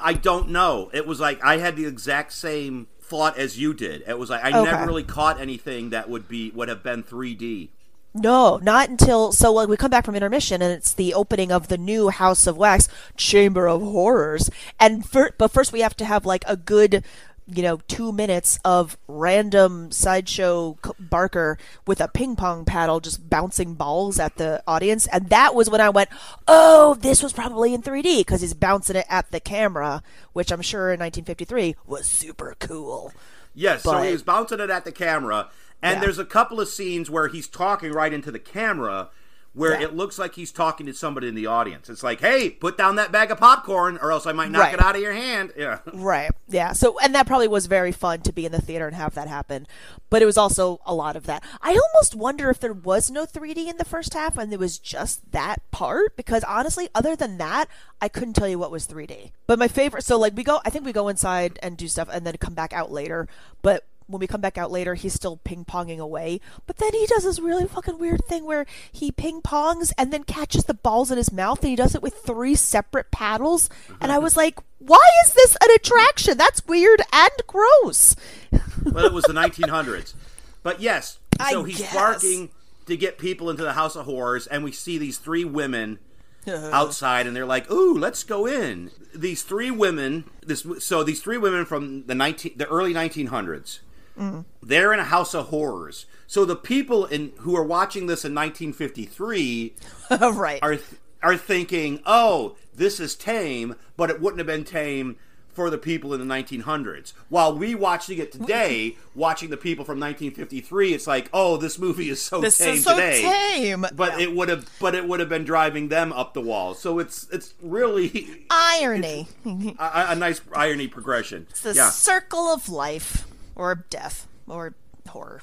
I don't know. It was like I had the exact same thought as you did. It was like I Okay. never really caught anything that would be would have been 3D. No, not until so like we come back from intermission and it's the opening of the new House of Wax Chamber of Horrors. And fir- but first we have to have like a good you know, two minutes of random sideshow Barker with a ping pong paddle just bouncing balls at the audience. And that was when I went, oh, this was probably in 3D because he's bouncing it at the camera, which I'm sure in 1953 was super cool. Yes, so But- he was bouncing it at the camera, and Yeah. there's a couple of scenes where he's talking right into the camera, where Yeah. it looks like he's talking to somebody in the audience. It's like, "Hey, put down that bag of popcorn, or else I might knock Right. it out of your hand." Yeah, Right. Yeah. So, and that probably was very fun to be in the theater and have that happen. But it was also a lot of that. I almost wonder if there was no 3D in the first half and there was just that part because honestly, other than that, I couldn't tell you what was 3D. But my favorite, so like we go, I think we go inside and do stuff and then come back out later. But when we come back out later, he's still ping ponging away. But then he does this really fucking weird thing where he ping pongs and then catches the balls in his mouth, and he does it with three separate paddles. And I was like, why is this an attraction? That's weird and gross. well, it was the 1900s. But yes, I so he's guess. barking to get people into the House of Horrors, and we see these three women uh-huh. outside, and they're like, "Ooh, let's go in." These three women, this so these three women from the 19 the early 1900s. They're in a House of Horrors. So the people in who are watching this in 1953 right. are are thinking, "Oh, this is tame," but it wouldn't have been tame for the people in the 1900s. While we watching it today, watching the people from 1953, it's like, "Oh, this movie is so this tame is so today." tame. But Yeah. it would have, but it would have been driving them up the wall. So it's it's really irony. a, a nice irony progression. It's the yeah, circle of life or death or horror.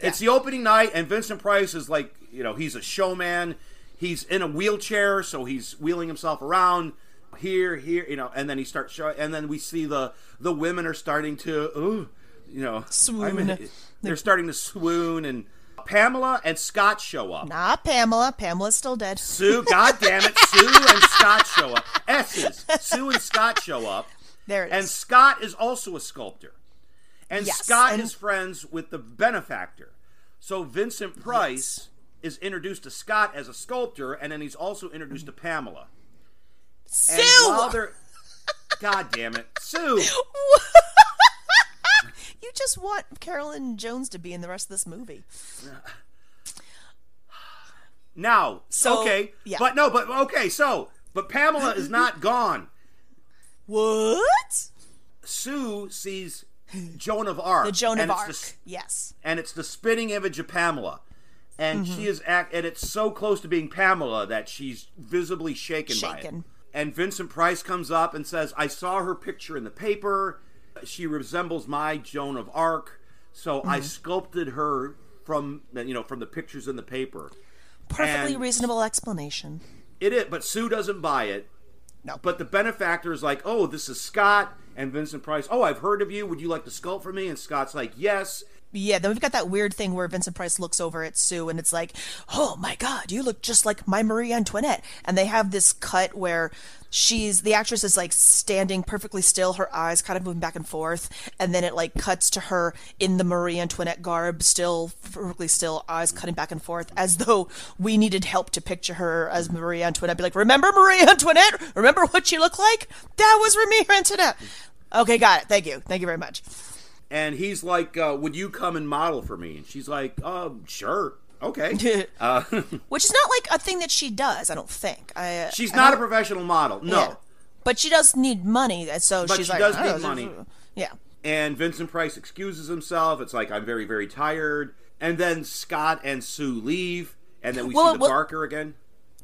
it's the opening night, and Vincent Price is like, you know, he's a showman. He's in a wheelchair, so he's wheeling himself around here, here, you know, and then he starts showing, and then we see the the women are starting to, ooh, you know, Swoon. I'm- they're starting to swoon, and Pamela and Scott show up. Not Pamela. Pamela's still dead. Sue, God damn it, Sue and Scott show up. S's. Sue and Scott show up. There it And is. Scott is also a sculptor. And Yes, Scott and- is friends with the benefactor. So Vincent Price is introduced to Scott as a sculptor, and then he's also introduced to Pamela. Sue! they're God damn it. Sue! you just want Carolyn Jones to be in the rest of this movie. Now, So, okay. yeah. But no, but okay, so but Pamela is not gone. What? Sue sees Joan of Arc. The Joan of Arc. the yes. and it's the spitting image of Pamela. And Mm-hmm. she is act and it's so close to being Pamela that she's visibly shaken, by it. Shaken. And Vincent Price comes up and says, I saw her picture in the paper. She resembles my Joan of Arc. So I Mm-hmm. sculpted her from you know from the pictures in the paper. Perfectly And- reasonable explanation. It is, but Sue doesn't buy it. No. But the benefactor is like, "Oh, this is Scott." And Vincent Price, "Oh, I've heard of you. Would you like to sculpt for me?" And Scott's like, "Yes." Yeah, then we've got that weird thing where Vincent Price looks over at Sue and it's like, oh my god, you look just like my Marie Antoinette. And they have this cut where she's, the actress is like standing perfectly still, her eyes kind of moving back and forth. And then it like cuts to her in the Marie Antoinette garb, still perfectly still, eyes cutting back and forth, as though we needed help to picture her as Marie Antoinette. Be like, remember Marie Antoinette? Remember what she looked like? That was Marie Antoinette. Okay, got it. Thank you. Thank you very much. And he's like, uh, "Would you come and model for me?" And she's like, "Um, sure, okay." uh, Which is not like a thing that she does, I don't think. I, uh, she's I not a professional model, no. yeah. But she does need money, so But she's she like, does "Oh, need money." Yeah. And Vincent Price excuses himself. It's like I'm very, very tired. And then Scott and Sue leave, and then we Well, see the well- Barker again.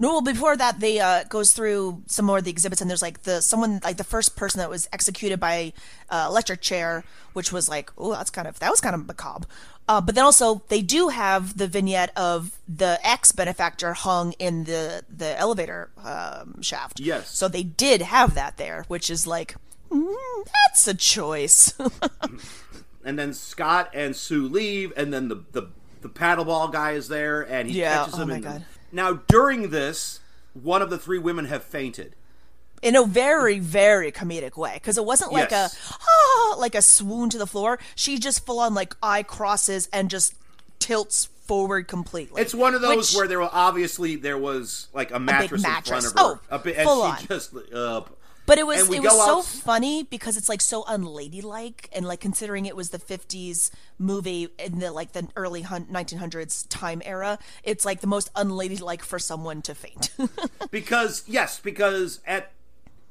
No, well, before that, they uh, goes through some more of the exhibits, and there's like the someone like the first person that was executed by uh, electric chair, which was like, oh, that's kind of that was kind of macabre. Uh, but then also they do have the vignette of the ex benefactor hung in the the elevator um, shaft. Yes. So they did have that there, which is like, mm, that's a choice. and then Scott and Sue leave, and then the the, the paddleball guy is there, and he Yeah, catches oh my in the- Now during this, one of the three women have fainted. In a very very comedic way because it wasn't like Yes. a ah like a swoon to the floor she just full on like eye crosses and just tilts forward completely It's one of those Which- where there were obviously there was like a mattress, in front of her, Oh, a bit, and full she on. just uh, But it was it was so out- funny because it's like so unladylike and like considering it was the 50s movie in the like the early 1900s time era, it's like the most unladylike for someone to faint. because yes, because at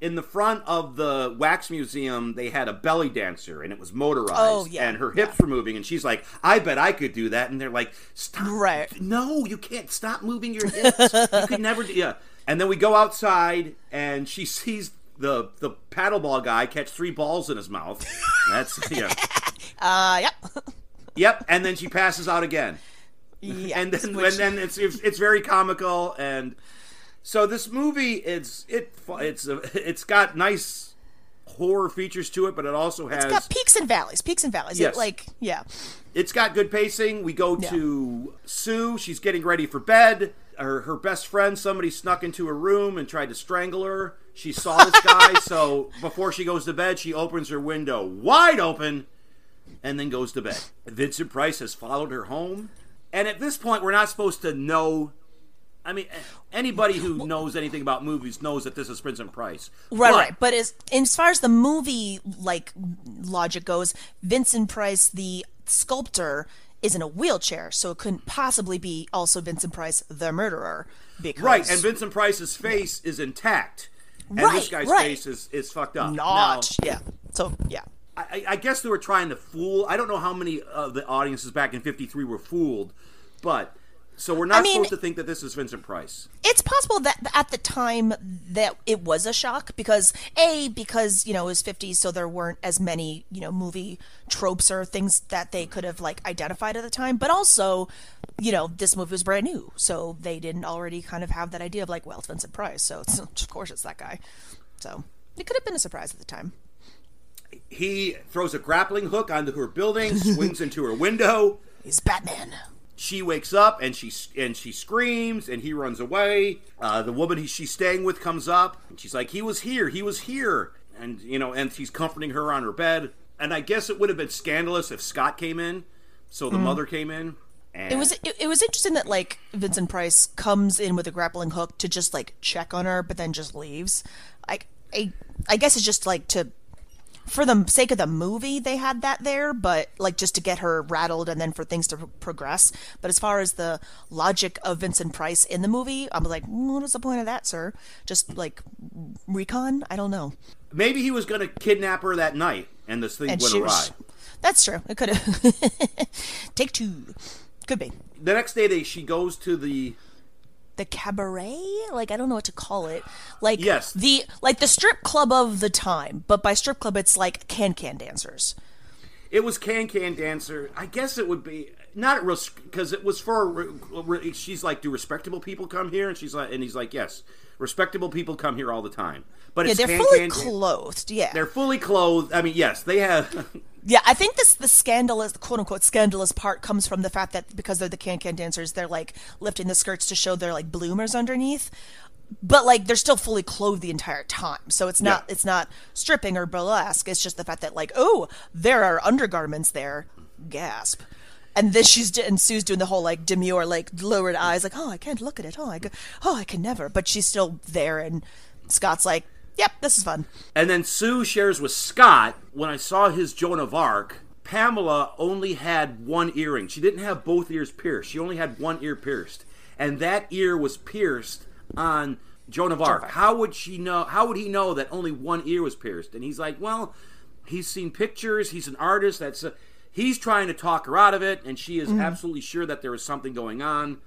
in the front of the wax museum they had a belly dancer and it was motorized Oh, yeah, and her hips were moving and she's like i bet i could do that and they're like stop. Right. no you can't. Stop moving your hips. You could never do yeah. And then we go outside and she sees the the paddleball guy catch three balls in his mouth. That's yeah. Uh yep. yep and then she passes out again. Yeah. and then which- and then it's it's it's very comical and so this movie it's it it's uh, a, it's got nice horror features to it but it also has it's got peaks and valleys, peaks and valleys. Yes. It, like yeah. it's got good pacing we go Yeah. to sue she's getting ready for bed her her best friend somebody snuck into her room and tried to strangle her she saw this guy so before she goes to bed she opens her window wide open and then goes to bed vincent price has followed her home and at this point we're not supposed to know I mean, anybody who knows anything about movies knows that this is Vincent Price. Right, But- right. But as as far as the movie like logic goes, Vincent Price, the sculptor, is in a wheelchair, so it couldn't possibly be also Vincent Price, the murderer. Because Right, and Vincent Price's face is intact, and this guy's right. face is, is fucked up. not Now, yeah. So yeah. I, I guess they were trying to fool. I don't know how many of the audiences back in '53 were fooled, but so we're not I mean- supposed to think that this is Vincent Price. It's possible that at the time that it was a shock because a because you know it was 50s so there weren't as many you know movie tropes or things that they could have like identified at the time but also you know this movie was brand new so they didn't already kind of have that idea of like well it's Vincent Price so it's, of course it's that guy so it could have been a surprise at the time He throws a grappling hook onto her building, swings into her window. he's Batman She wakes up and she and she screams, and he runs away. Uh, the woman he, she's staying with comes up, and she's like, "He was here. He was here." And you know, and she's comforting her on her bed. And I guess it would have been scandalous if Scott came in, so the mother came in. And It was it, it was interesting that like Vincent Price comes in with a grappling hook to just like check on her, but then just leaves. I I I guess it's just like to for the sake of the movie they had that there, but like just to get her rattled and then for things to pro- progress. But as far as the logic of Vincent Price in the movie, I'm like, "Mm, what is the point of that, sir? Just like recon? I don't know. maybe he was going to kidnap her that night, and this thing And went awry. was. That's true. It could have. Take two. Could be. The next day, they, she goes to the the cabaret like i don't know what to call it like Yes. the like the strip club of the time but by strip club it's like can can dancers It was Can Can Dancer. I guess it would be not real because it was for. She's like, do respectable people come here? And she's like, and he's like, yes, respectable people come here all the time. But yeah it's they're fully clothed yeah They're fully clothed. I mean, yes, they have. yeah i think this the scandalous quote unquote scandalous part comes from the fact that because they're the can can dancers they're like lifting the skirts to show their like bloomers underneath. But like they're still fully clothed the entire time. So it's not Yeah. it's not stripping or burlesque. It's just the fact that like oh there are undergarments there. Gasp. And then she's and Sue's doing the whole like demure like lowered eyes like oh I can't look at it. Oh I go, oh I can never. But she's still there and Scott's like yep this is fun And then Sue shares with Scott when I saw his Joan of Arc, Pamela only had one earring. She didn't have both ears pierced. She only had one ear pierced. And that ear was pierced on Joan of Arc. How would she know how would he know that only one ear was pierced? And he's like, "Well, he's seen pictures, he's an artist, that's a, he's trying to talk her out of it and she is mm-hmm. absolutely sure that there is something going on."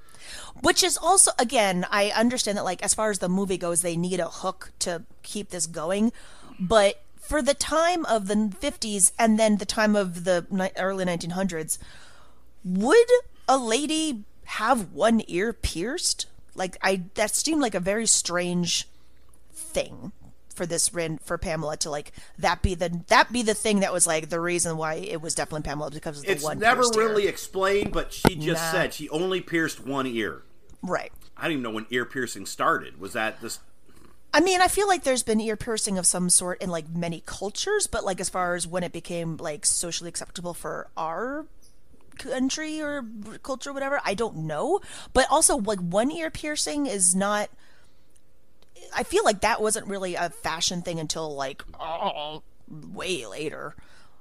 Which is also, again, I understand that, like, as far as the movie goes, they need a hook to keep this going. But for the time of the 50s and then the time of the early 1900s, would a lady have one ear pierced? Like, I that seemed like a very strange thing for this for Pamela to like that be the that be the thing that was like the reason why it was definitely Pamela because of the It's one never pierced ear. really explained, but she just Nah. said she only pierced one ear. right. I don't even know when ear piercing started. Was that this I mean, I feel like there's been ear piercing of some sort in like many cultures, but like as far as when it became like socially acceptable for our country or culture, whatever, I don't know. But also, like one ear piercing is not. I feel like that wasn't really a fashion thing until like oh, way later.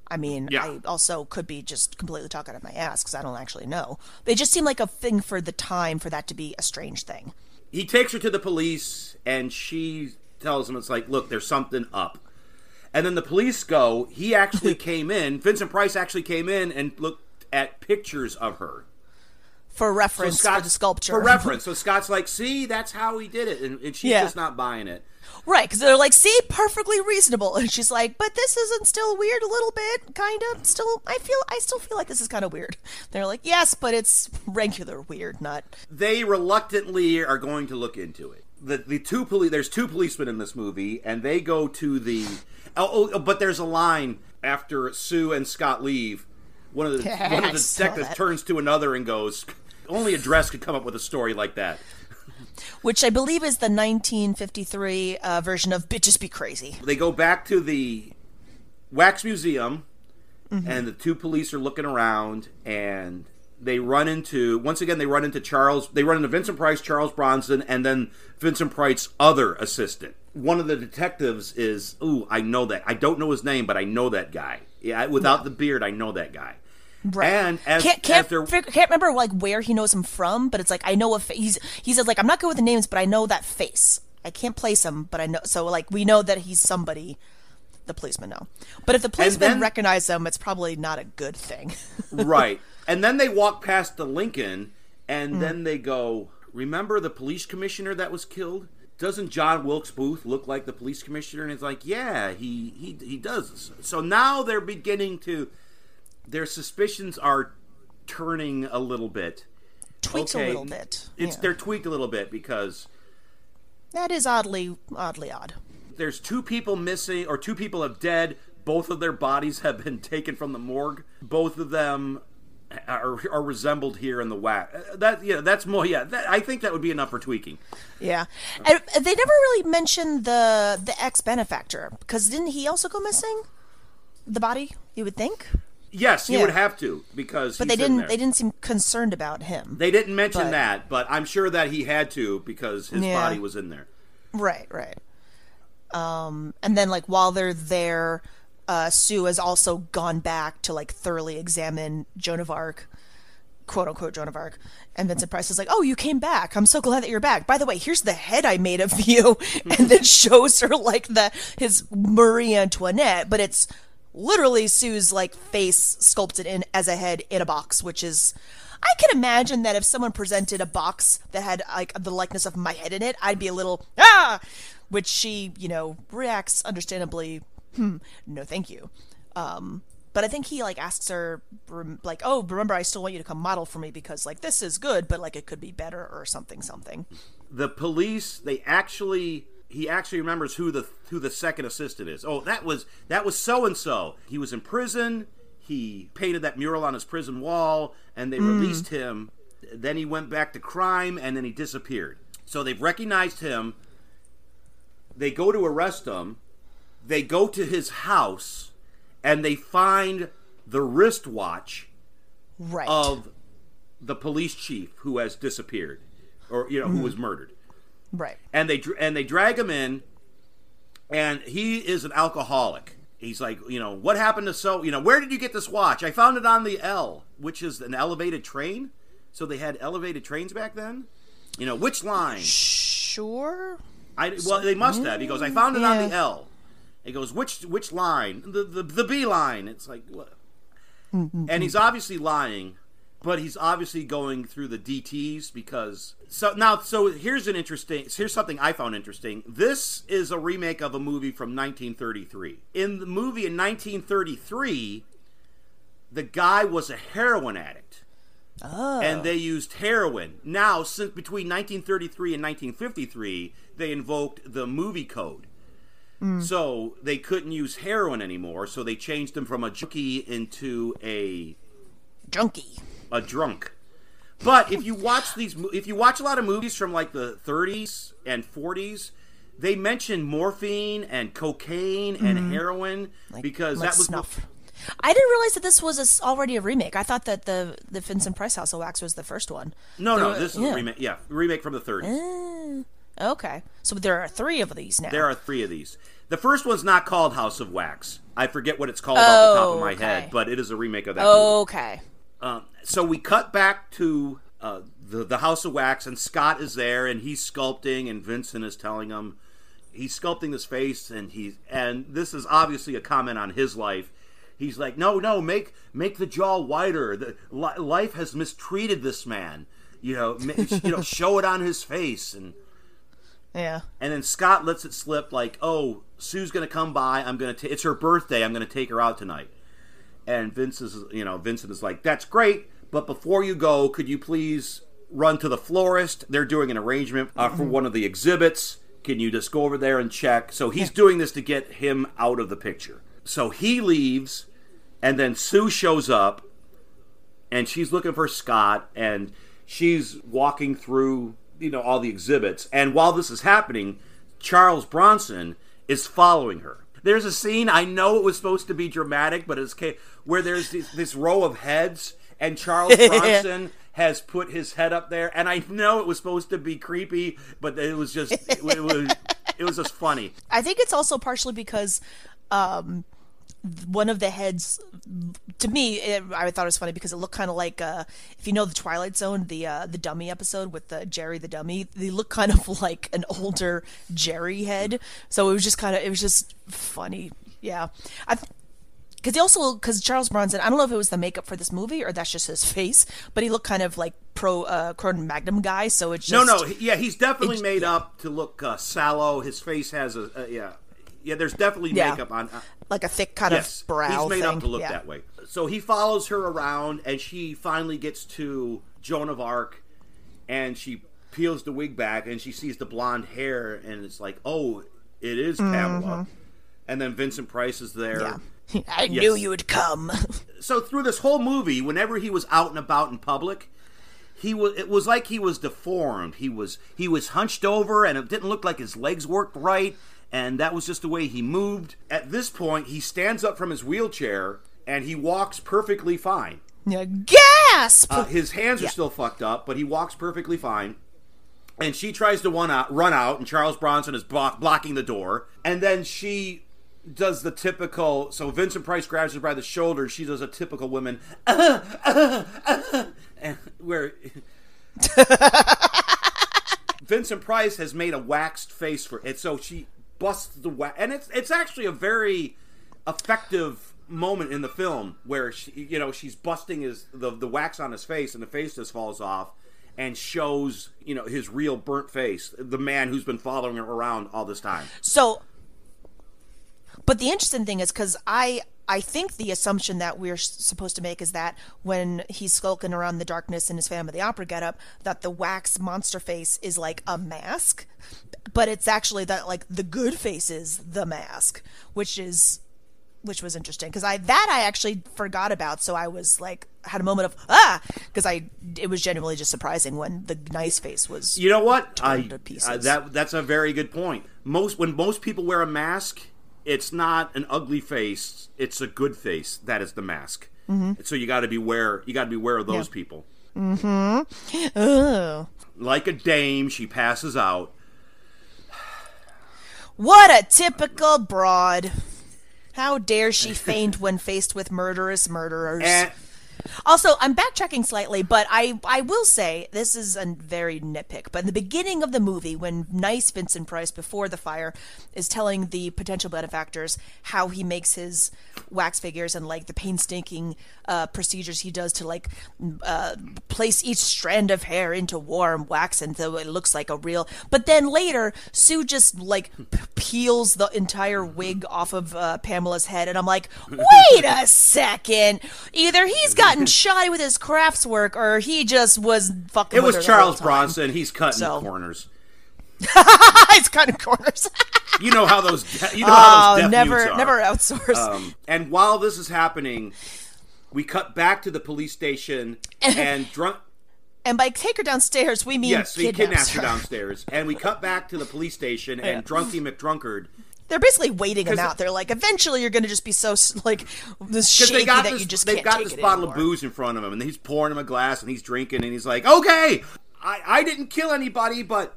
I mean, Yeah. I also could be just completely talking out of my ass because I don't actually know. But it just seemed like a thing for the time for that to be a strange thing. he takes her to the police and she tells him it's like look there's something up and then the police go he actually came in vincent price actually came in and looked at pictures of her For reference for the sculpture. for reference so scott's like see that's how he did it and, and she's Yeah. just not buying it Right, because they're like, see, perfectly reasonable. And she's like, but this isn't still weird a little bit, kind of. Still, I feel, I still feel like this is kind of weird. They're like, yes, but it's regular weird, not. they reluctantly are going to look into it. The the two police there's two policemen in this movie, and they go to the oh, oh, oh but there's a line after Sue and Scott leave. One of the one of the detectives turns to another and goes, "Only a dress could come up with a story like that." Which I believe is the 1953 uh, version of "Bitches Be Crazy." They go back to the wax museum, and the two police are looking around, and they run into once again they run into Charles. They run into Vincent Price, Charles Bronson, and then Vincent Price's other assistant. One of the detectives is, ooh, I know that. I don't know his name, but I know that guy. Yeah, without the beard, I know that guy. Right. And as, can't can't, as they're can't remember like where he knows him from, but it's like I know a fa- he's he says like I'm not good with the names, but I know that face. I can't place him, but I know so like we know that he's somebody. The policemen know, but if the policemen then- recognize him, it's probably not a good thing. right. And then they walk past the Lincoln, and mm. then they go, Remember the police commissioner that was killed? Doesn't John Wilkes Booth look like the police commissioner? And it's like, yeah, he, he, he does. So now they're beginning to, their suspicions are turning a little bit. Tweaks Okay, a little bit. It's Yeah. They're tweaked a little bit because That is oddly oddly odd. there's two people missing, or two people have dead. Both of their bodies have been taken from the morgue. Both of them are, are resembled here in the whack. Uh, That yeah, that's more yeah. That, I think that would be enough for tweaking. Yeah, and they never really mentioned the the ex benefactor because didn't he also go missing? The body, you would think, Yes, you Yeah. would have to because. but he's they didn't. They didn't seem concerned about him. They didn't mention but- that, but I'm sure that he had to because his Yeah. body was in there. Right, right. Um, and then like while they're there, uh, Sue has also gone back to like thoroughly examine Joan of Arc, quote unquote Joan of Arc. And Vincent Price is like, "Oh, you came back. I'm so glad that you're back. By the way, here's the head I made of you." and then shows her like the his Marie Antoinette, but it's literally Sue's like face sculpted in as a head in a box, which is. I can imagine that if someone presented a box that had like the likeness of my head in it, I'd be a little ah, which she, you know, reacts understandably. Hmm, no, thank you. Um, but I think he like asks her like, "Oh, remember, I still want you to come model for me because like this is good, but like it could be better or something, something." The police, they actually. He actually remembers who the who the second assistant is. Oh, that was that was so and so. He was in prison. He painted that mural on his prison wall, and they hmm. released him. Then he went back to crime, and then he disappeared. So they've recognized him. They go to arrest him. They go to his house, and they find the wristwatch Right. of the police chief who has disappeared, or you know, who hmm. was murdered right. and they and they drag him in, and he is an alcoholic. He's like, you know, what happened to so? You know, where did you get this watch? I found it on the L, which is an elevated train. So they had elevated trains back then. You know, which line? Sure. I well, they must have. He goes, I found it on the L. He goes, which which line? The the the B line. It's like, what? Mm-hmm. and he's obviously lying, but he's obviously going through the DTS because so now so here's an interesting here's something I found interesting. This is a remake of a movie from 1933. In the movie in 1933, the guy was a heroin addict oh. and they used heroin. Now, since between 1933 and 1953, they invoked the movie code. Hmm. So they couldn't use heroin anymore. So they changed him from a junkie into a Junkie. A drunk. But if you watch these, if you watch a lot of movies from like the 30s and 40s, they mention morphine and cocaine and mm-hmm. heroin because like that was snuff. I didn't realize that this was a already a remake. I thought that the the Vincent Price House of Wax was the first one. No, no, There- this is yeah. a remake. Yeah, remake from the 30s. Ah, okay, so there are three of these now. There are three of these. The first one's not called House of Wax. I forget what it's called off the top of my okay. head, but it is a remake of that. movie. Um, so we cut back to uh, the the House of Wax, and Scott is there, and he's sculpting, and Vincent is telling him he's sculpting his face, and he's and this is obviously a comment on his life. He's like, no, no, make make the jaw wider. The, li- life has mistreated this man. You know, you know, show it on his face, and Yeah. and then Scott lets it slip like, "Oh, Sue's gonna come by. I'm gonna. ta- it's her birthday. I'm gonna take her out tonight." And Vince is, you know, Vincent is like, "That's great, but before you go, could you please run to the florist? They're doing an arrangement uh, for one of the exhibits. Can you just go over there and check?" So he's doing this to get him out of the picture. So he leaves, and then Sue shows up, and she's looking for Scott, and she's walking through, you know, all the exhibits. And while this is happening, Charles Bronson is following her. There's a scene I know it was supposed to be dramatic, but it's where there's this, this row of heads, and Charles Bronson has put his head up there, and I know it was supposed to be creepy, but it was just it, was it was just funny. I think it's also partially because um, one of the heads, to me, it, I thought it was funny because it looked kind of like uh, if you know the Twilight Zone, the uh, the dummy episode with the Jerry the dummy. They look kind of like an older Jerry head, so it was just kind of it was just funny. Yeah, I. Because he also, because Charles Bronson, I don't know if it was the makeup for this movie or that's just his face, but he looked kind of like pro uh, Cro-Magnon guy. So it's No, just, no, he- yeah, he's definitely It's- made up to look uh, sallow. His face has a, yeah, yeah. There's definitely Yeah. makeup on. Uh, like a thick kind yes, of brow he's made thing. up to look yeah. that way. So he follows her around, and she finally gets to Joan of Arc, and she peels the wig back, and she sees the blonde hair, and it's like, oh, it is Pamela. And then Vincent Price is there. Mm-hmm. Yeah. I Yes. knew you would come. so through this whole movie, whenever he was out and about in public, he was it was like he was deformed. He was he was hunched over and it didn't look like his legs worked right and that was just the way he moved. At this point, he stands up from his wheelchair and he walks perfectly fine. yeah, gasp! Uh, his hands are still fucked up, but he walks perfectly fine. And she tries to out, run out, and Charles Bronson is blo- blocking the door. And then she does the typical. So Vincent Price grabs her by the shoulder. She does a typical woman, uh, uh, uh, and where Vincent Price has made a waxed face for it. So she busts the wax, and it's it's actually a very effective moment in the film where she, you know, she's busting his the the wax on his face, and the face just falls off, and shows you know his real burnt face, the man who's been following her around all this time. So, but the interesting thing is because I I think the assumption that we're supposed to make is that when he's skulking around the darkness in his Phantom of the Opera getup, that the wax monster face is like a mask, but it's actually that like the good face is the mask, which is which was interesting because I that I actually forgot about. So I was like had a moment of ah because I it was genuinely just surprising when the nice face was You know what? I Torn to pieces. uh, that that's a very good point. Most when most people wear a mask, it's not an ugly face; it's a good face. That is the mask. Mm-hmm. So you got to beware. You got to beware of those people. oh Like a dame, she passes out. What a typical broad. How dare she faint when faced with murderous murderers? And Also, I'm backtracking slightly, but I I will say this is a very nitpick. But in the beginning of the movie, when nice Vincent Price before the fire is telling the potential benefactors how he makes his wax figures and like the painstaking uh, procedures he does to like uh, place each strand of hair into warm wax and so it looks like a real. But then later, Sue just like p- peels the entire wig off of uh, Pamela's head, and I'm like, wait a second. Either he's gotten shoddy with his crafts work, or he just was fucking. it was her the whole Charles. Bronson. He's cutting So- corners. he's cutting corners. You know how those. You know how oh, those deaf never, are. never outsource. Um, and while this is happening, we cut back to the police station and drunk. and by take her downstairs, we mean Yes, he kidnaps kidnaps her her. downstairs, and we cut back to the police station, and Yeah. Drunky McDrunkard They're basically waiting him out. They're like, eventually, you're going to just be so like this shaky they got that this, you just they've can't got take this it bottle anymore. of booze in front of him, and he's pouring him a glass, and he's drinking, and he's like, "Okay, I, I didn't kill anybody, but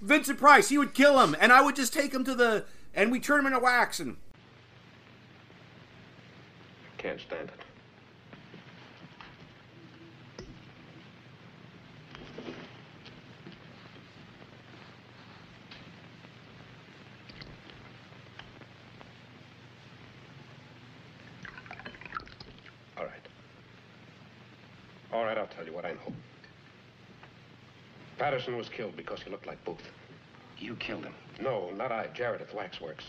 Vincent Price, he would kill him, and I would just take him to the and we turn him into wax and Can't stand it. All right. All right, I'll tell you what I know. Patterson was killed because he looked like Booth. You killed him. No, not I. Jared at the Waxworks.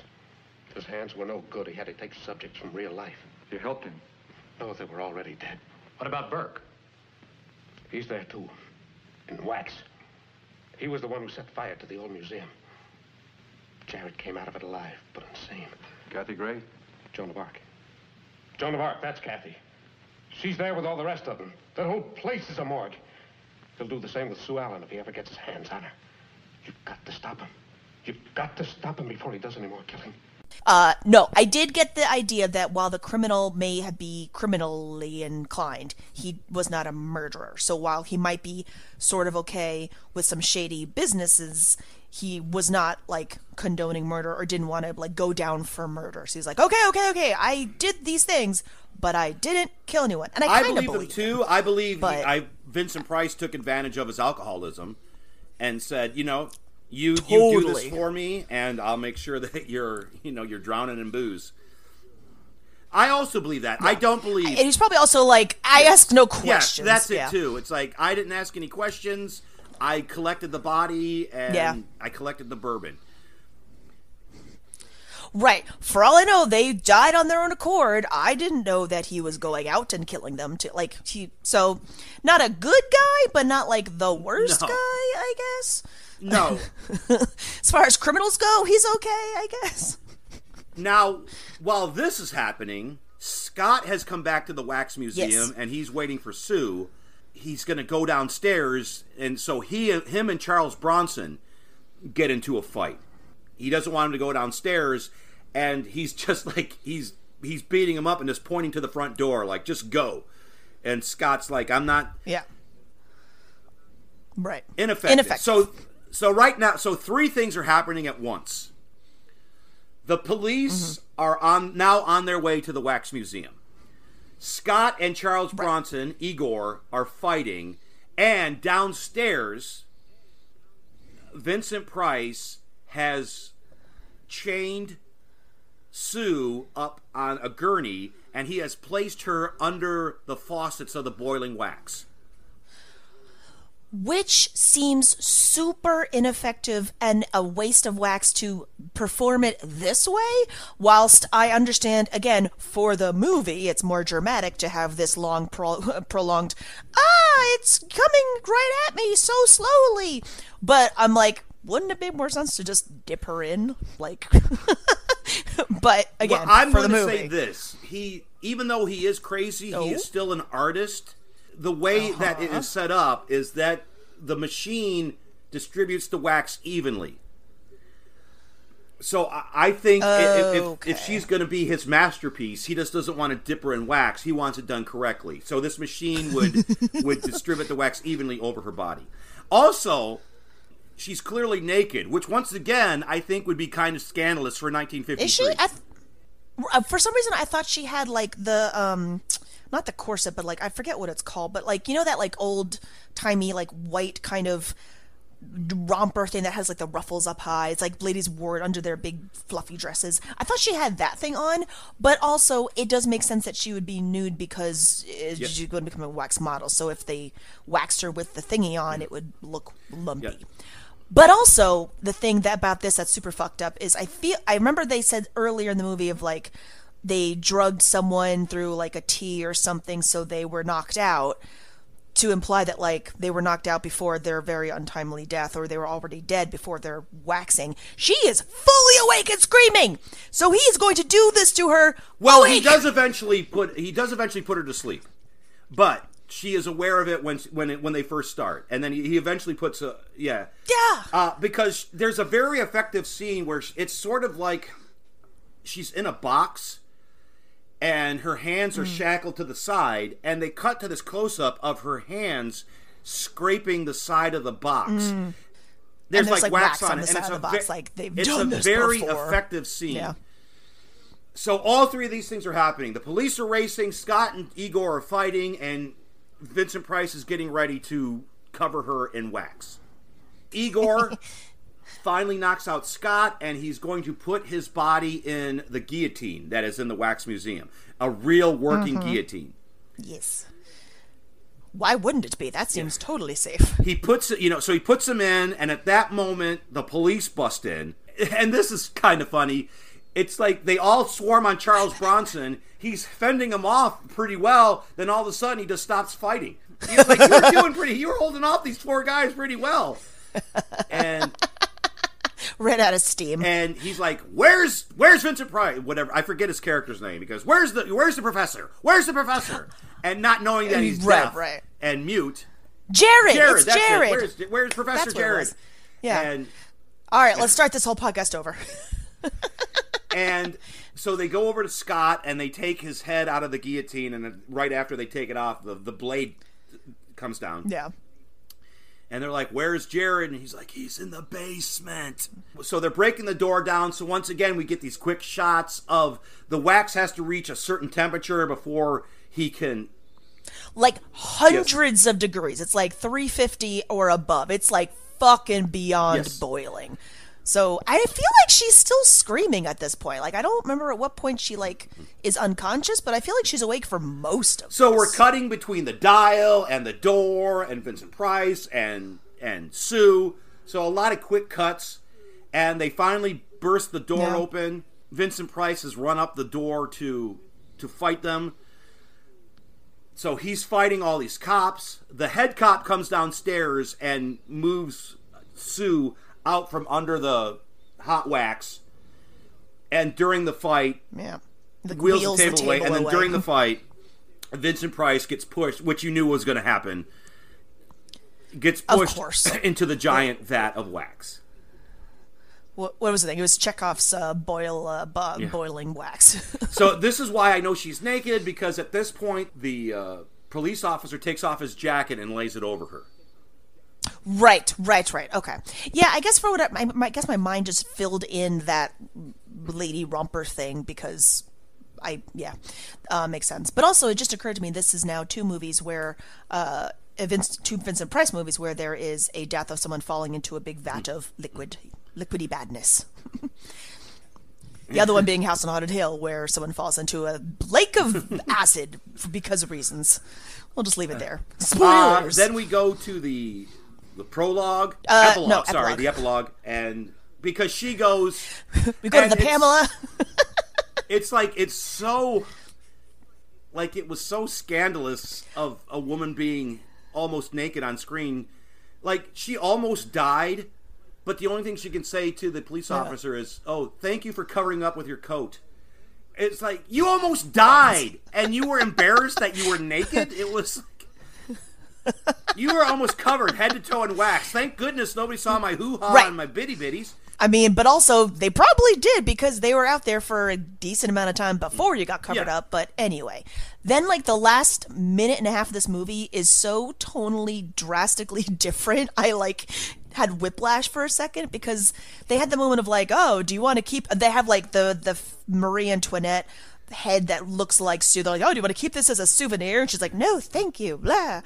His hands were no good. He had to take subjects from real life. You helped him. No, they were already dead. What about Burke? He's there too. In wax. He was the one who set fire to the old museum. Jared came out of it alive, but insane. Kathy Gray? Joan of Arc. Joan of Arc, that's Kathy. She's there with all the rest of them. That whole place is a morgue. He'll do the same with Sue Allen if he ever gets his hands on her. You've got to stop him. You've got to stop him before he does any more killing. Uh, no, I did get the idea that while the criminal may be criminally inclined, he was not a murderer. So while he might be sort of okay with some shady businesses, he was not like condoning murder or didn't want to like go down for murder. So he's like, okay, okay, okay, I did these things, but I didn't kill anyone, and I I believe them believe too. him. I believe he- I Vincent Price took advantage of his alcoholism and said, you know, you you do this for me, and I'll make sure that you're you know you're drowning in booze. I also believe that. I don't believe. And he's probably also like, I asked no Yes, questions. that's it Yeah. too. It's like I didn't ask any questions. I collected the body and Yeah. I collected the bourbon. Right. For all I know, they died on their own accord. I didn't know that he was going out and killing them. To like he, so not a good guy, but not like the worst No. guy. I guess. No. As far as criminals go, he's okay. I guess. now, while this is happening, Scott has come back to the Wax Museum Yes. and he's waiting for Sue. He's going to go downstairs, and so he, him, and Charles Bronson get into a fight. He doesn't want him to go downstairs, and he's just like he's he's beating him up and just pointing to the front door, like just go. And Scott's like, I'm not Yeah. Right. ineffective. Ineffective. So so right now so three things are happening at once. The police Mm-hmm. are on now on their way to the wax museum. Scott and Charles Bronson, Igor, are fighting, and downstairs, Vincent Price has chained Sue up on a gurney, and he has placed her under the faucets of the boiling wax. Which seems super ineffective and a waste of wax to perform it this way. Whilst I understand, again, for the movie, it's more dramatic to have this long, pro- prolonged, ah, it's coming right at me so slowly. But I'm like, wouldn't it make more sense to just dip her in? Like, but again, well, I'm for going the to movie. say this: he, even though he is crazy, Oh? he is still an artist. The way that Uh-huh. it is set up is that the machine distributes the wax evenly. So I, I think i- if, if, Okay. if she's going to be his masterpiece, he just doesn't want to dip her in wax. He wants it done correctly. So this machine would would distribute the wax evenly over her body. Also, she's clearly naked, which once again I think would be kind of scandalous for 1953. Is she? Th- uh, for some reason, I thought she had like the um, not the corset, but like I forget what it's called, but like you know that like old timey like white kind of romper thing that has like the ruffles up high. It's like ladies wore it under their big fluffy dresses. I thought she had that thing on, but also it does make sense that she would be nude because uh, she's going to become a wax model. So if they waxed her with the thingy on, it would look lumpy. Yeah. But also the thing that about this that's super fucked up is I feel I remember they said earlier in the movie of like they drugged someone through like a tea or something so they were knocked out to imply that like they were knocked out before their very untimely death or they were already dead before their waxing. She is fully awake and screaming. So he is going to do this to her. Well, he does eventually put he does eventually put her to sleep, but she is aware of it when when it, when they first start, and then he, he eventually puts a yeah Yeah. uh, because there's a very effective scene where it's sort of like she's in a box and her hands Mm. are shackled to the side, and they cut to this close up of her hands scraping the side of the box. Mm. there's, there's, like, like, wax, wax on on it, the and side it's of a the box, ve- like, they've it's done a very before. effective scene. Yeah. So all three of these things are happening. The police are racing. Scott and Igor are fighting, and Vincent Price is getting ready to cover her in wax. Igor finally knocks out Scott, and he's going to put his body in the guillotine that is in the wax museum, a real working Mm-hmm. guillotine. Yes. Why wouldn't it be? That seems totally safe. he puts it, you know, so he puts him in, and at that moment, the police bust in. And this is kind of funny. It's like they all swarm on Charles Bronson. He's fending them off pretty well. Then all of a sudden, he just stops fighting. He's like, "You were doing pretty. You were holding off these four guys pretty well." And Ran out of steam. and he's like, "Where's Where's Vincent Price? Whatever. I forget his character's name. He goes, "Where's the Where's the professor? Where's the professor?" And not knowing that he's Right, deaf right. and mute. Jarrod, Jarrod, it's that's Jarrod. it. Where's Where's Professor That's Jarrod? Yeah. And All right, let's start this whole podcast over. and so they go over to Scott and they take his head out of the guillotine, and right after they take it off, the the blade comes down. yeah. And they're like, "Where's Jarrod?" And he's like, "He's in the basement." So they're breaking the door down. So once again, we get these quick shots of the wax has to reach a certain temperature before he can. Like hundreds of degrees. It's like 350 or above. It's like fucking beyond Yes. boiling. So I feel like she's still screaming at this point. Like I don't remember at what point she like is unconscious, but I feel like she's awake for most of So this. we're cutting between the dial and the door and Vincent Price and and Sue. So a lot of quick cuts, and they finally burst the door Yeah. open. Vincent Price has run up the door to to fight them. So he's fighting all these cops. The head cop comes downstairs and moves Sue out from under the hot wax. And during the fight, Yeah. The wheels, wheels the table, away, and then during the fight, Vincent Price gets pushed, which you knew was going to happen. Gets pushed into the giant vat of wax. what, what was the thing? It was Chekhov's uh, boil uh, bu- boiling wax. So this is why I know she's naked because at this point the uh, police officer takes off his jacket and lays it over her. Right, right, right. Okay. Yeah, I guess for what I, my, I guess my mind just filled in that lady romper thing because I yeah uh, makes sense. But also, it just occurred to me this is now two movies where uh, Vince, two Vincent Price movies where there is a death of someone falling into a big vat of liquid liquidy badness. The other one being House on Haunted Hill, where someone falls into a lake of acid because of reasons. We'll just leave it there. Uh, Spoilers. then we go to the the prologue, Uh, epilogue. no, sorry, epilogue. the epilogue, and because she goes, we go to the it's- Pamela. it's like it's so like it was so scandalous of a woman being almost naked on screen like she almost died but the only thing she can say to the police officer is oh thank you for covering up with your coat it's like you almost died and you were embarrassed that you were naked it was you were almost covered head to toe in wax thank goodness nobody saw my hoo-ha Right. and my bitty bitties I mean, but also they probably did because they were out there for a decent amount of time before you got covered Yeah. up. But anyway, then like the last minute and a half of this movie is so tonally drastically different. I like had whiplash for a second because they had the moment of like, oh, do you want to keep? They have like the the Marie Antoinette head that looks like Sue. They're like, oh, do you want to keep this as a souvenir? And she's like, no, thank you, blah.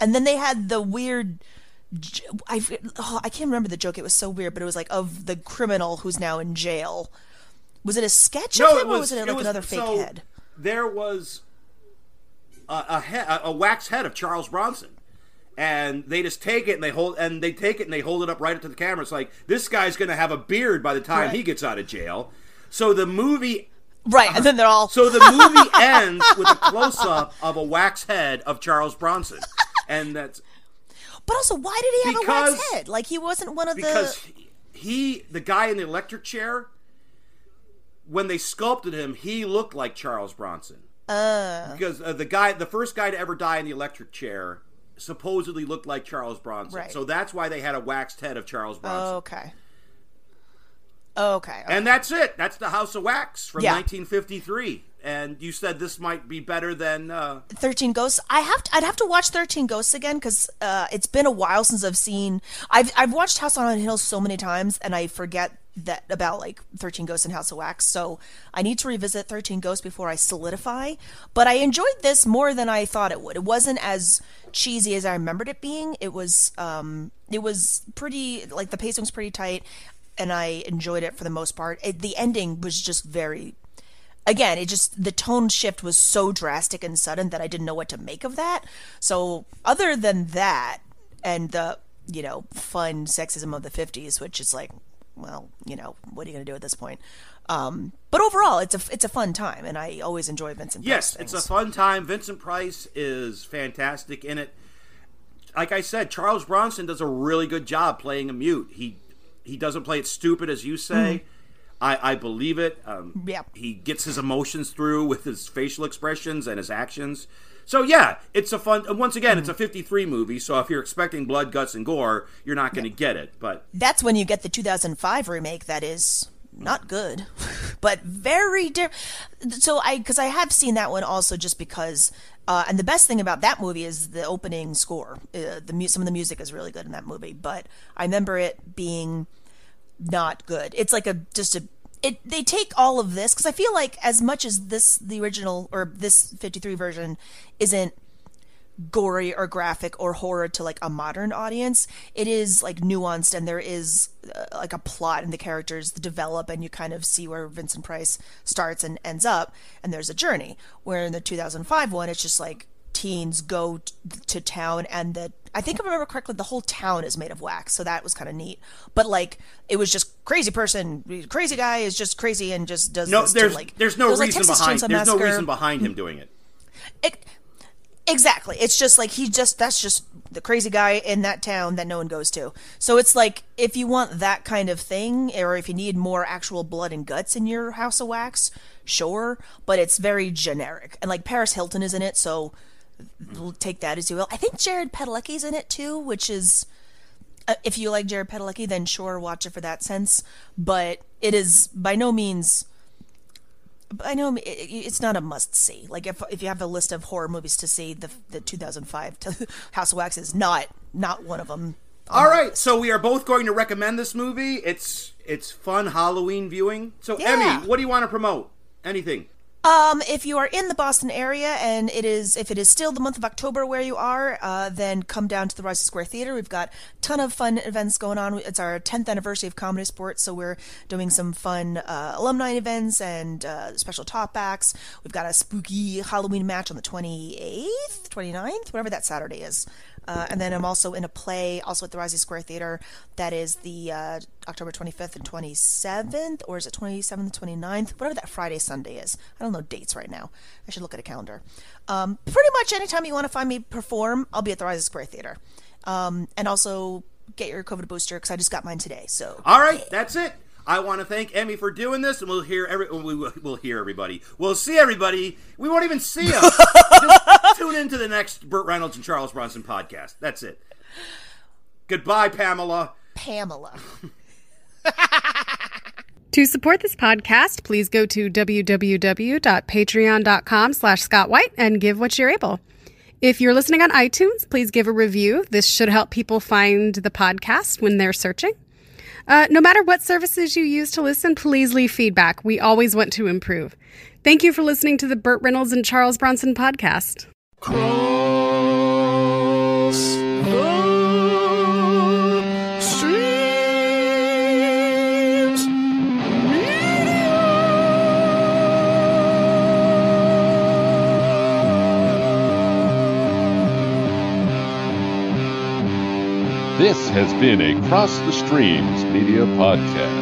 And then they had the weird. I, oh, I can't remember the joke. It was so weird, but it was like of the criminal who's now in jail. Was it a sketch of him, or was it like another fake so head? There was a a, he- a wax head of Charles Bronson, and they just take it and they hold and they take it and they hold it up right up to the camera. It's like this guy's going to have a beard by the time Right. he gets out of jail. So the movie. Right, and then they're all So the movie ends with a close up of a wax head of Charles Bronson, and that's But also, why did he have a Because- wax head? Like he wasn't one of because the. Because he, the guy in the electric chair, when they sculpted him, he looked like Charles Bronson. Uh. Because uh, the guy, the first guy to ever die in the electric chair, supposedly looked like Charles Bronson. Right. So that's why they had a waxed head of Charles Bronson. Okay. Okay. And that's it. That's the House of Wax from Yeah. 1953. And you said this might be better than. Uh, 13 Ghosts. I have to, I'd have to watch 13 Ghosts again because uh, it's been a while since I've seen. I've I've watched House on Hill so many times, and I forget that about like 13 Ghosts and House of Wax. So I need to revisit 13 Ghosts before I solidify. But I enjoyed this more than I thought it would. It wasn't as cheesy as I remembered it being. It was um it was pretty like the pacing was pretty tight and I enjoyed it for the most part. It, the ending was just very again, it just the tone shift was so drastic and sudden that I didn't know what to make of that. So other than that and the you know fun sexism of the 50s which is like well you know what are you going to do at this point? Um, but overall it's a it's a fun time and i always enjoy vincent Price yes it's a fun time. Vincent price is fantastic in it. Like i said charles bronson does a really good job playing a mute. He he doesn't play it stupid as you say I, I believe it. Um, Yeah. he gets his emotions through with his facial expressions and his actions. So yeah it's a fun and once again it's a 53 movie so if you're expecting blood guts and gore you're not going to get it but that's when you get the 2005 remake that is not good but very different so i because i have seen that one also just because uh, and the best thing about that movie is the opening score. Uh, the mu- some of the music is really good in that movie but i remember it being not good. It's like a just a it they take all of this because i feel like as much as this the original or this 53 version isn't gory or graphic or horror to like a modern audience it is like nuanced and there is uh, like a plot and the characters develop and you kind of see where vincent price starts and ends up and there's a journey. Where in the 2005 one it's just like teens go t- to town and the i think if i remember correctly the whole town is made of wax so that was kind of neat but like it was just crazy person crazy guy is just crazy and just does no this to, there's like there's no was reason Texas behind there's no reason behind him doing it It, exactly. It's just like he just that's just the crazy guy in that town that no one goes to. So it's like if you want that kind of thing, or if you need more actual blood and guts in your House of Wax, sure. But it's very generic, and like Paris Hilton is in it, so l- take that as you will. I think Jared Padalecki's in it too, which is. Uh, if you like Jared Padalecki, then sure, watch it for that sense. But it is by no means I know it- it- it's not a must see. Like if if you have a list of horror movies to see, the the 2005 to House of Wax is not not one of them. All right, so we are both going to recommend this movie. It's it's fun Halloween viewing. So Yeah. Emmy, what do you want to promote? Anything? Um, if you are in the Boston area and it is if it is still the month of October where you are, uh, then come down to the Rising Square Theater. We've got a ton of fun events going on. It's our 10th anniversary of ComedySportz, so we're doing some fun uh, alumni events and uh, special top acts. We've got a spooky Halloween match on the 28th, 29th, whatever that Saturday is. Uh, and then I'm also in a play, also at the Rising Square Theater, that is the uh, October 25th and 27th, or is it 27th, 29th? Whatever that Friday, Sunday is. I don't know dates right now. I should look at a calendar. Um, pretty much anytime you want to find me perform, I'll be at the Rising Square Theater. Um, and also get your COVID booster because I just got mine today. So All right, that's it. I want to thank Emmy for doing this, and we'll hear every we will we'll hear everybody. We'll see everybody. We won't even see them. Just tune into the next Burt Reynolds and Charles Bronson podcast. That's it. Goodbye, Pamela. Pamela. To support this podcast, please go to www.patreon.com slash Scott White and give what you're able. If you're listening on iTunes, please give a review. This should help people find the podcast when they're searching. Uh, no matter what services you use to listen, please leave feedback. We always want to improve. Thank you for listening to the Burt Reynolds and Charles Bronson podcast. This has been a Cross the Streams Media Podcast.